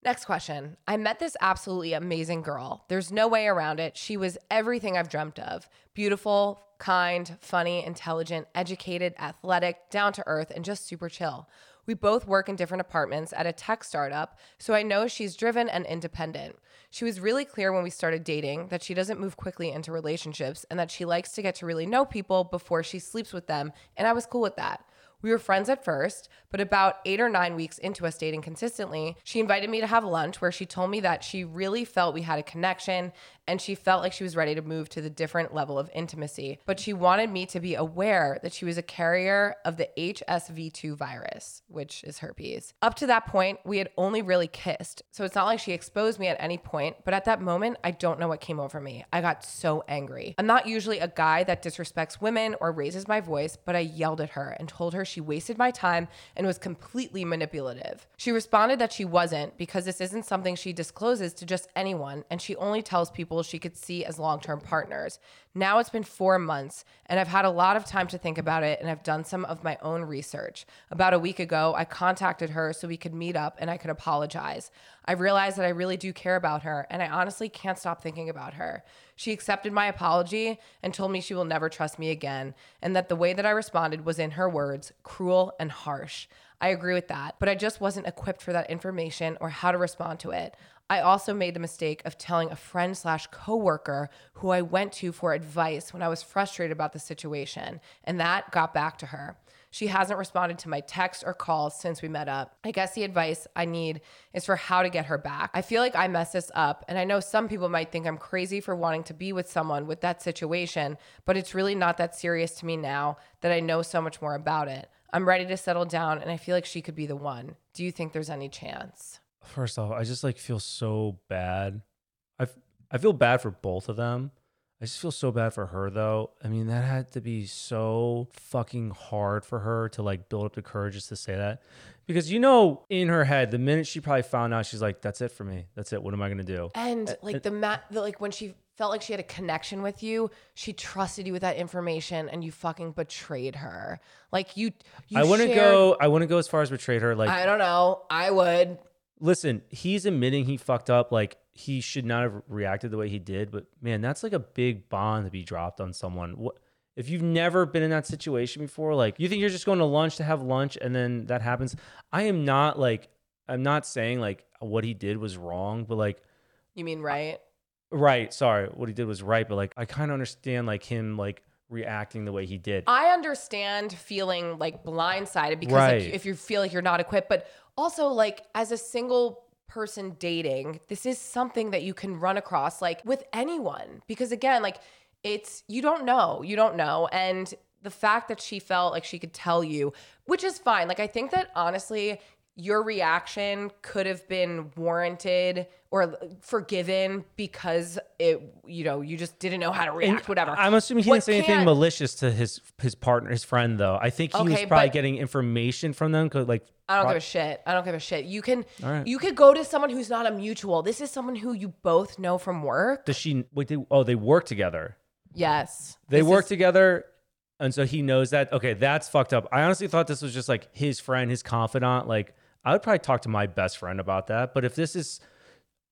Next question. I met this absolutely amazing girl. There's no way around it. She was everything I've dreamt of beautiful, kind, funny, intelligent, educated, athletic, down to earth, and just super chill. We both work in different apartments at a tech startup, so I know she's driven and independent. She was really clear when we started dating that she doesn't move quickly into relationships and that she likes to get to really know people before she sleeps with them, and I was cool with that. We were friends at first, but about eight or nine weeks into us dating consistently, she invited me to have lunch where she told me that she really felt we had a connection and she felt like she was ready to move to the different level of intimacy. But she wanted me to be aware that she was a carrier of the HSV2 virus, which is herpes. Up to that point, we had only really kissed. So it's not like she exposed me at any point, but at that moment, I don't know what came over me. I got so angry. I'm not usually a guy that disrespects women or raises my voice, but I yelled at her and told her she wasted my time and was completely manipulative. She responded that she wasn't because this isn't something she discloses to just anyone and she only tells people she could see as long term partners. Now it's been four months and I've had a lot of time to think about it and I've done some of my own research. About a week ago, I contacted her so we could meet up and I could apologize. I realized that I really do care about her and I honestly can't stop thinking about her. She accepted my apology and told me she will never trust me again, and that the way that I responded was, in her words, cruel and harsh. I agree with that, but I just wasn't equipped for that information or how to respond to it. I also made the mistake of telling a friend slash coworker who I went to for advice when I was frustrated about the situation, and that got back to her. She hasn't responded to my text or calls since we met up. I guess the advice I need is for how to get her back. I feel like I messed this up, and I know some people might think I'm crazy for wanting to be with someone with that situation, but it's really not that serious to me now that I know so much more about it. I'm ready to settle down, and I feel like she could be the one. Do you think there's any chance? First off, I just like feel so bad. I I feel bad for both of them. I just feel so bad for her though. I mean, that had to be so fucking hard for her to like build up the courage just to say that. Because you know, in her head, the minute she probably found out, she's like, "That's it for me. That's it. What am I gonna do?" And like the mat, the, like when she felt like she had a connection with you, she trusted you with that information, and you fucking betrayed her. Like you, you I wouldn't shared- go. I wouldn't go as far as betrayed her. Like, I don't know. I would. Listen, he's admitting he fucked up. Like, he should not have reacted the way he did. But man, that's like a big bond to be dropped on someone. What if you've never been in that situation before? Like, you think you're just going to lunch to have lunch, and then that happens. I am not like. I'm not saying like what he did was wrong, but like You mean right? Right. Sorry. What he did was right, but like I kind of understand like him like reacting the way he did. I understand feeling like blindsided because Right. like, if you feel like you're not equipped, but also like as a single person dating, this is something that you can run across like with anyone because again, like it's you don't know, you don't know, and the fact that she felt like she could tell you, which is fine. Like I think that honestly, your reaction could have been warranted or forgiven because it, you know, you just didn't know how to react. whatever. I'm assuming he What didn't say anything malicious to his his partner, his friend though. I think he was probably getting information from them cuz like I don't pro- give a shit. I don't give a shit. You can right. you could go to someone who's not a mutual. This is someone who you both know from work. does she wait they, oh they work together. Yes. They This work is- together and so he knows that. Okay, that's fucked up. I honestly thought this was just like his friend, his confidant. Like I would probably talk to my best friend about that, but if this is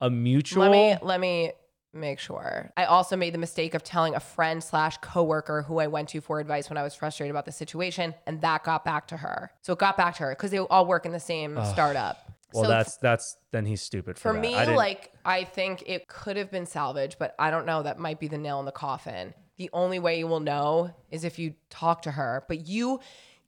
a mutual Let me let me make sure. I also made the mistake of telling a friend slash coworker who I went to for advice when I was frustrated about the situation, and that got back to her. So it got back to her because they all work in the same startup. well so that's that's then he's stupid for, for me, I like I think it could have been salvaged, but I don't know. That might be the nail in the coffin. The only way you will know is if you talk to her. But you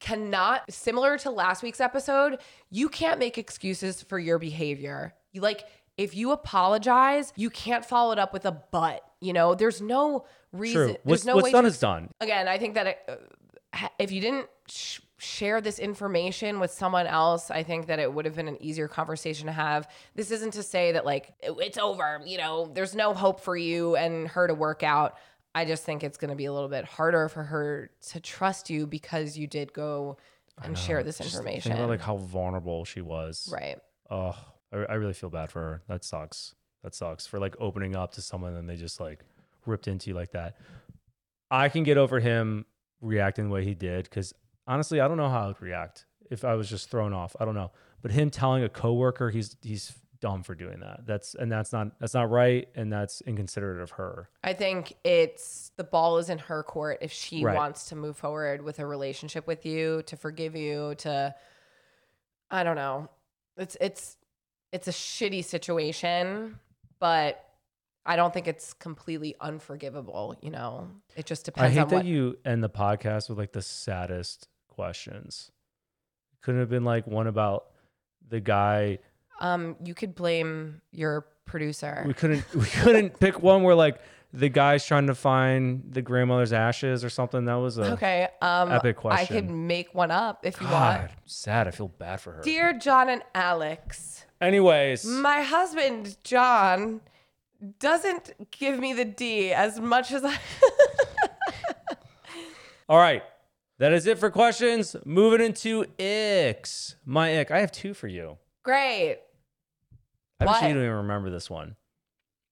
cannot, similar to last week's episode, you can't make excuses for your behavior. You like if you apologize, you can't follow it up with a but. You know, there's no reason. True. There's What's, no what's way done to is done. again, I think that uh, ha- if you didn't sh- share this information with someone else, I think that it would have been an easier conversation to have. This isn't to say that like it- it's over, you know, there's no hope for you and her to work out. I just think it's going to be a little bit harder for her to trust you because you did go and share this Just information. Think about like how vulnerable she was. right. Oh, I, I really feel bad for her. That sucks. That sucks for like opening up to someone and they just like ripped into you like that. I can get over him reacting the way he did because honestly, I don't know how I would react if I was just thrown off. I don't know. But him telling a coworker he's he's dumb for doing that. That's and that's not that's not right and that's inconsiderate of her. I think it's the ball is in her court if she Right. wants to move forward with a relationship with you, to forgive you, to I don't know. It's it's it's a shitty situation, but I don't think it's completely unforgivable, you know. It just depends I hate that what you end the podcast with like the saddest questions. Couldn't have been like one about the guy um you could blame your producer. we couldn't (laughs) we couldn't pick one where like the guy's trying to find the grandmother's ashes or something. That was a okay. Um epic I could make one up if you want. God, sad. I feel bad for her. Dear Jon and Alex, Anyways, My husband, Jon, doesn't give me the D as much as I. (laughs) all right. That is it for questions. Moving into icks. My ick. I have two for you. Great. I What? you don't even remember this one.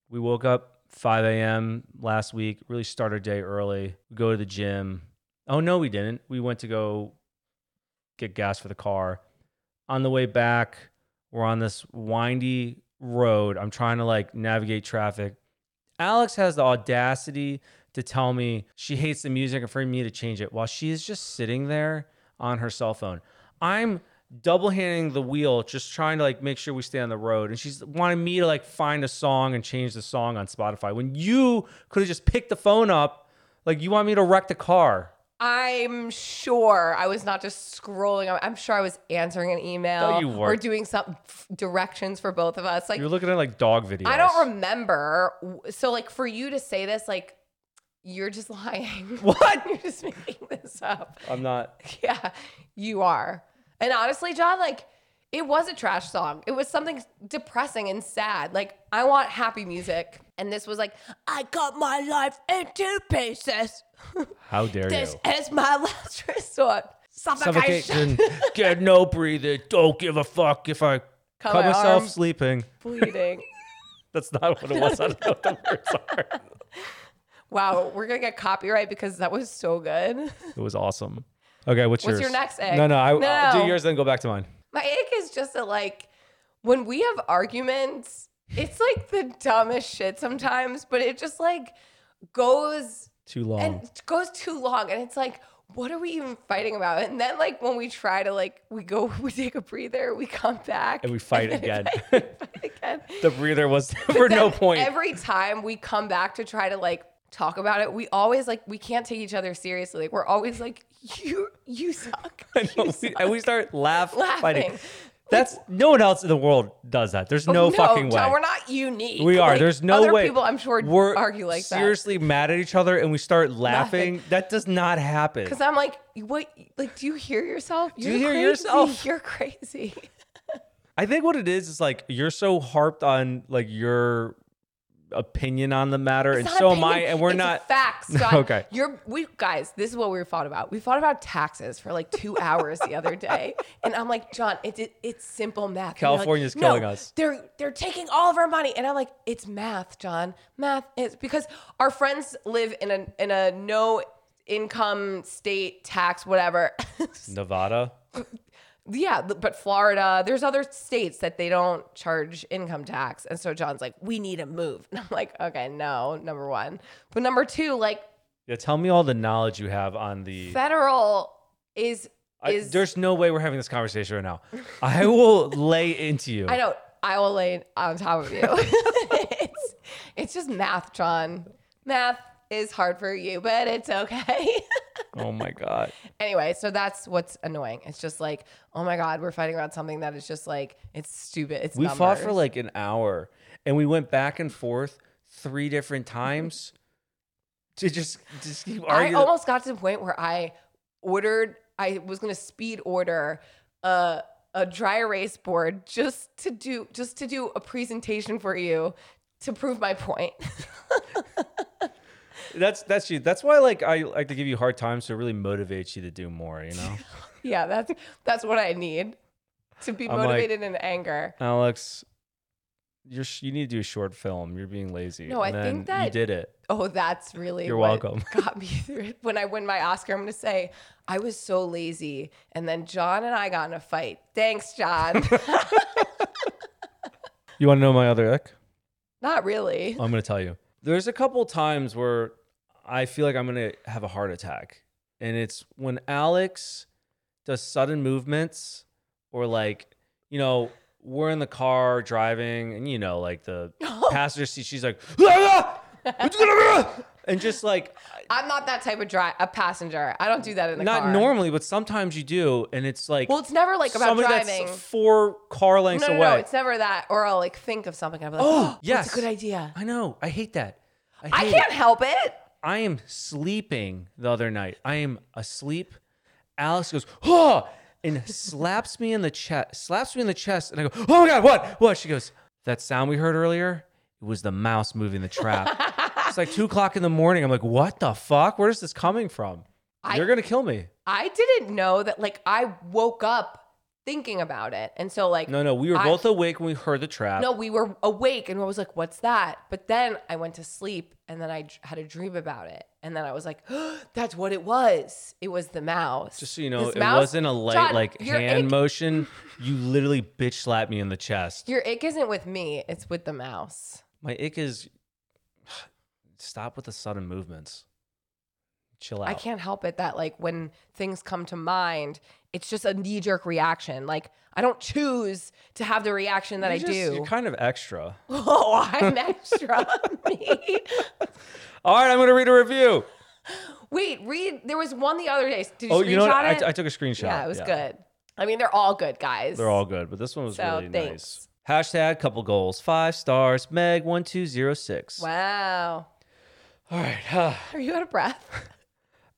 We woke up 5 a.m. last week, really start our day early. We go to the gym. Oh, no, we didn't. We went to go get gas for the car. On the way back, we're on this windy road. I'm trying to like navigate traffic. Alex has the audacity to tell me she hates the music and for me to change it while she is just sitting there on her cell phone. I'm double handing the wheel, just trying to like make sure we stay on the road. And she's wanting me to like find a song and change the song on Spotify when you could have just picked the phone up. Like you want me to wreck the car. I'm sure I was not just scrolling. I'm sure I was answering an email No, you or doing some directions for both of us. Like You're looking at like dog videos. I don't remember. So like for you to say this, like you're just (laughs) lying. What? you're just making this up. I'm not. (laughs) Yeah, you are. And honestly, Jon, like it was a trash song. It was something depressing and sad. Like I want happy music. And this was like, I cut my life into pieces. (laughs) How dare This you? This is my (laughs) last resort. Suffocation. Suffocation. (laughs) Get no breathing. Don't give a fuck if I Cut cut my myself arm. sleeping. Bleeding. That's not what it was. I don't know what the words are. Wow, we're gonna get copyright because that was so good. It was awesome. Okay, what's, What's yours? your next egg? No, no, I, No. I'll do yours, then go back to mine. My ick is just that like when we have arguments, it's like the dumbest shit sometimes, but it just like goes Too long. and it goes too long and it's like what are we even fighting about and then like when we try to like we go (laughs) we take a breather we come back And we fight then again. we (laughs) fight again the breather was (laughs) for no point. every time we come back to try to like talk about it we always like we can't take each other seriously like we're always like you you suck (laughs) You we- and we start laugh, (laughs) fighting. Laughing. That's no one else in the world does that. There's no, fucking way. Jon, we're not unique. We are. Like, There's no other way. people I'm sure we're argue like that. seriously mad at each other and we start laughing. That does not happen. Because I'm like, what? Like, do you hear yourself? you You're hear crazy. yourself? (laughs) You're crazy. I think what it is is like you're so harped on like your opinion on the matter, and It's so not am I, and we're it's not. facts. (laughs) Jon. Okay. You're we guys. This is what we fought about. We fought about taxes for like two (laughs) hours the other day, and I'm like, Jon, it's it, it's simple math. And you're like, California's "No, killing us." They're they're taking all of our money, and I'm like, it's math, Jon. Math is because our friends live in a in a no income state tax whatever. (laughs) Nevada. Yeah, but Florida, there's other states that they don't charge income tax. And so Jon's like, we need to move. (laughs) And I'm like, okay, no, number one. But number two, like Yeah, tell me all the knowledge you have on the. federal is I- is there's no way we're having this conversation right now. I will (laughs) lay into you. I don't I will lay on top of you. (laughs) it's it's just math, Jon. Math is hard for you, but it's okay. Oh my god. (laughs) anyway, so that's what's annoying. It's just like, oh my God, we're fighting about something that is just like it's stupid. It's We fought for like an hour, and we went back and forth three different mm-hmm. times to just just keep arguing. I almost got to the point where I ordered, I was going to speed order a, a dry erase board just to do, just to do a presentation for you to prove my point. (laughs) That's that's you. That's why like I like to give you hard times so it really motivates you to do more. You know, (laughs) yeah, that's, that's what I need to be I'm like- motivated in anger. Alex, you're sh- you need to do a short film. You're being lazy. No, I think then you did it. Oh, that's really You're what welcome. (laughs) got me through it. When I win my Oscar, I'm going to say I was so lazy, and then Jon and I got in a fight. Thanks, Jon. (laughs) You want to know my other ick? Not really. I'm gonna tell you. There's a couple times where I feel like I'm gonna have a heart attack, and it's when Alex does sudden movements, or like, you know, we're in the car driving, and you know, like the (laughs) passenger seat, she's like, "Ah! Going on?" and just like, I'm not that type of drive a passenger. I don't do that in the not car. Not normally, but sometimes you do, and it's like, Well, it's never like about driving. four car lengths no, away. no, it's never that. Or I'll like think of something. and I'm like, Oh, oh, yes. that's a good idea. I know. I hate that. I, I can't It. help it. I am sleeping the other night. I am asleep. Alex goes, oh, and slaps me in the chest, slaps me in the chest, and I go, oh my god, what? What? She goes, that sound we heard earlier, it was the mouse moving the trap. (laughs) it's like two o'clock in the morning. I'm like, what the fuck? Where is this coming from? I- You're gonna kill me. I didn't know that. Like I woke up thinking about it, and so like No, no, we were I- both awake when we heard the trap. No, we were awake and I was like, what's that? But then I went to sleep and then I had a dream about it. And then I was like, (gasps) that's what it was. It was the mouse. Just so you know, This it mouse- wasn't a light Jon, like hand ick- motion. (laughs) You literally bitch slapped me in the chest. Your ick isn't with me, it's with the mouse. My ick is (sighs) stop with the sudden movements. Chill out. I can't help it that like when things come to mind, it's just a knee jerk reaction. Like I don't choose to have the reaction that You're I just- do. You're kind of extra. (laughs) oh, I'm extra. (laughs) me. All right, I'm going to read a review. Wait, read. There was one the other day. Did you Oh, screenshot you know what? it? I, I took a screenshot. yeah, it was good. I mean, they're all good, guys. They're all good, but this one was So, really thanks. nice. Hashtag couple goals, five stars. Meg one two zero six. Wow. All right. Are you out of breath? (laughs)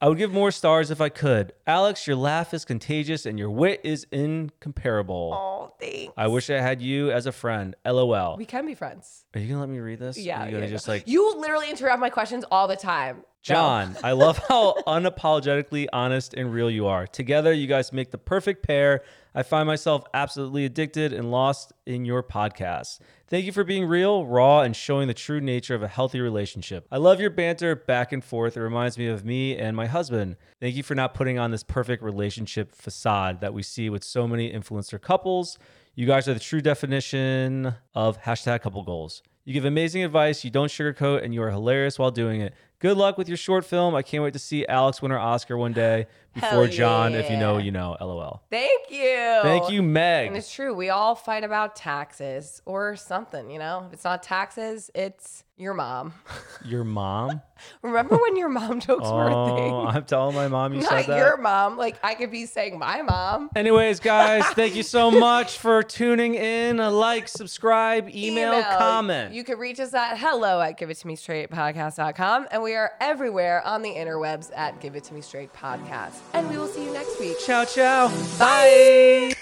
I would give more stars if I could. Alex, your laugh is contagious and your wit is incomparable. Oh, thanks. I wish I had you as a friend. LOL. we can be friends. Are you gonna let me read this? Yeah. Are you gonna yeah, just like you literally interrupt my questions all the time. Jon, I love how unapologetically honest and real you are. Together, you guys make the perfect pair. I find myself absolutely addicted and lost in your podcast. Thank you for being real, raw, and showing the true nature of a healthy relationship. I love your banter back and forth. It reminds me of me and my husband. Thank you for not putting on this perfect relationship facade that we see with so many influencer couples. You guys are the true definition of hashtag couple goals. You give amazing advice, you don't sugarcoat, and you are hilarious while doing it. Good luck with your short film. I can't wait to see Alex win her Oscar one day before Jon. If you know, you know. LOL. Thank you. Thank you, Meg. And it's true. We all fight about taxes or something, you know? If it's not taxes, it's your mom. Your mom? (laughs) Remember when your mom (laughs) jokes were a Oh, thing? I'm telling my mom you Not said that. Not your mom. Like, I could be saying my mom. Anyways, guys, thank you so (laughs) much for tuning in. A like, subscribe, email, comment. You can reach us at hello at give it to me straight podcast.com. And we are everywhere on the interwebs at give it to me straight podcast. And we will see you next week. ciao, ciao. Bye.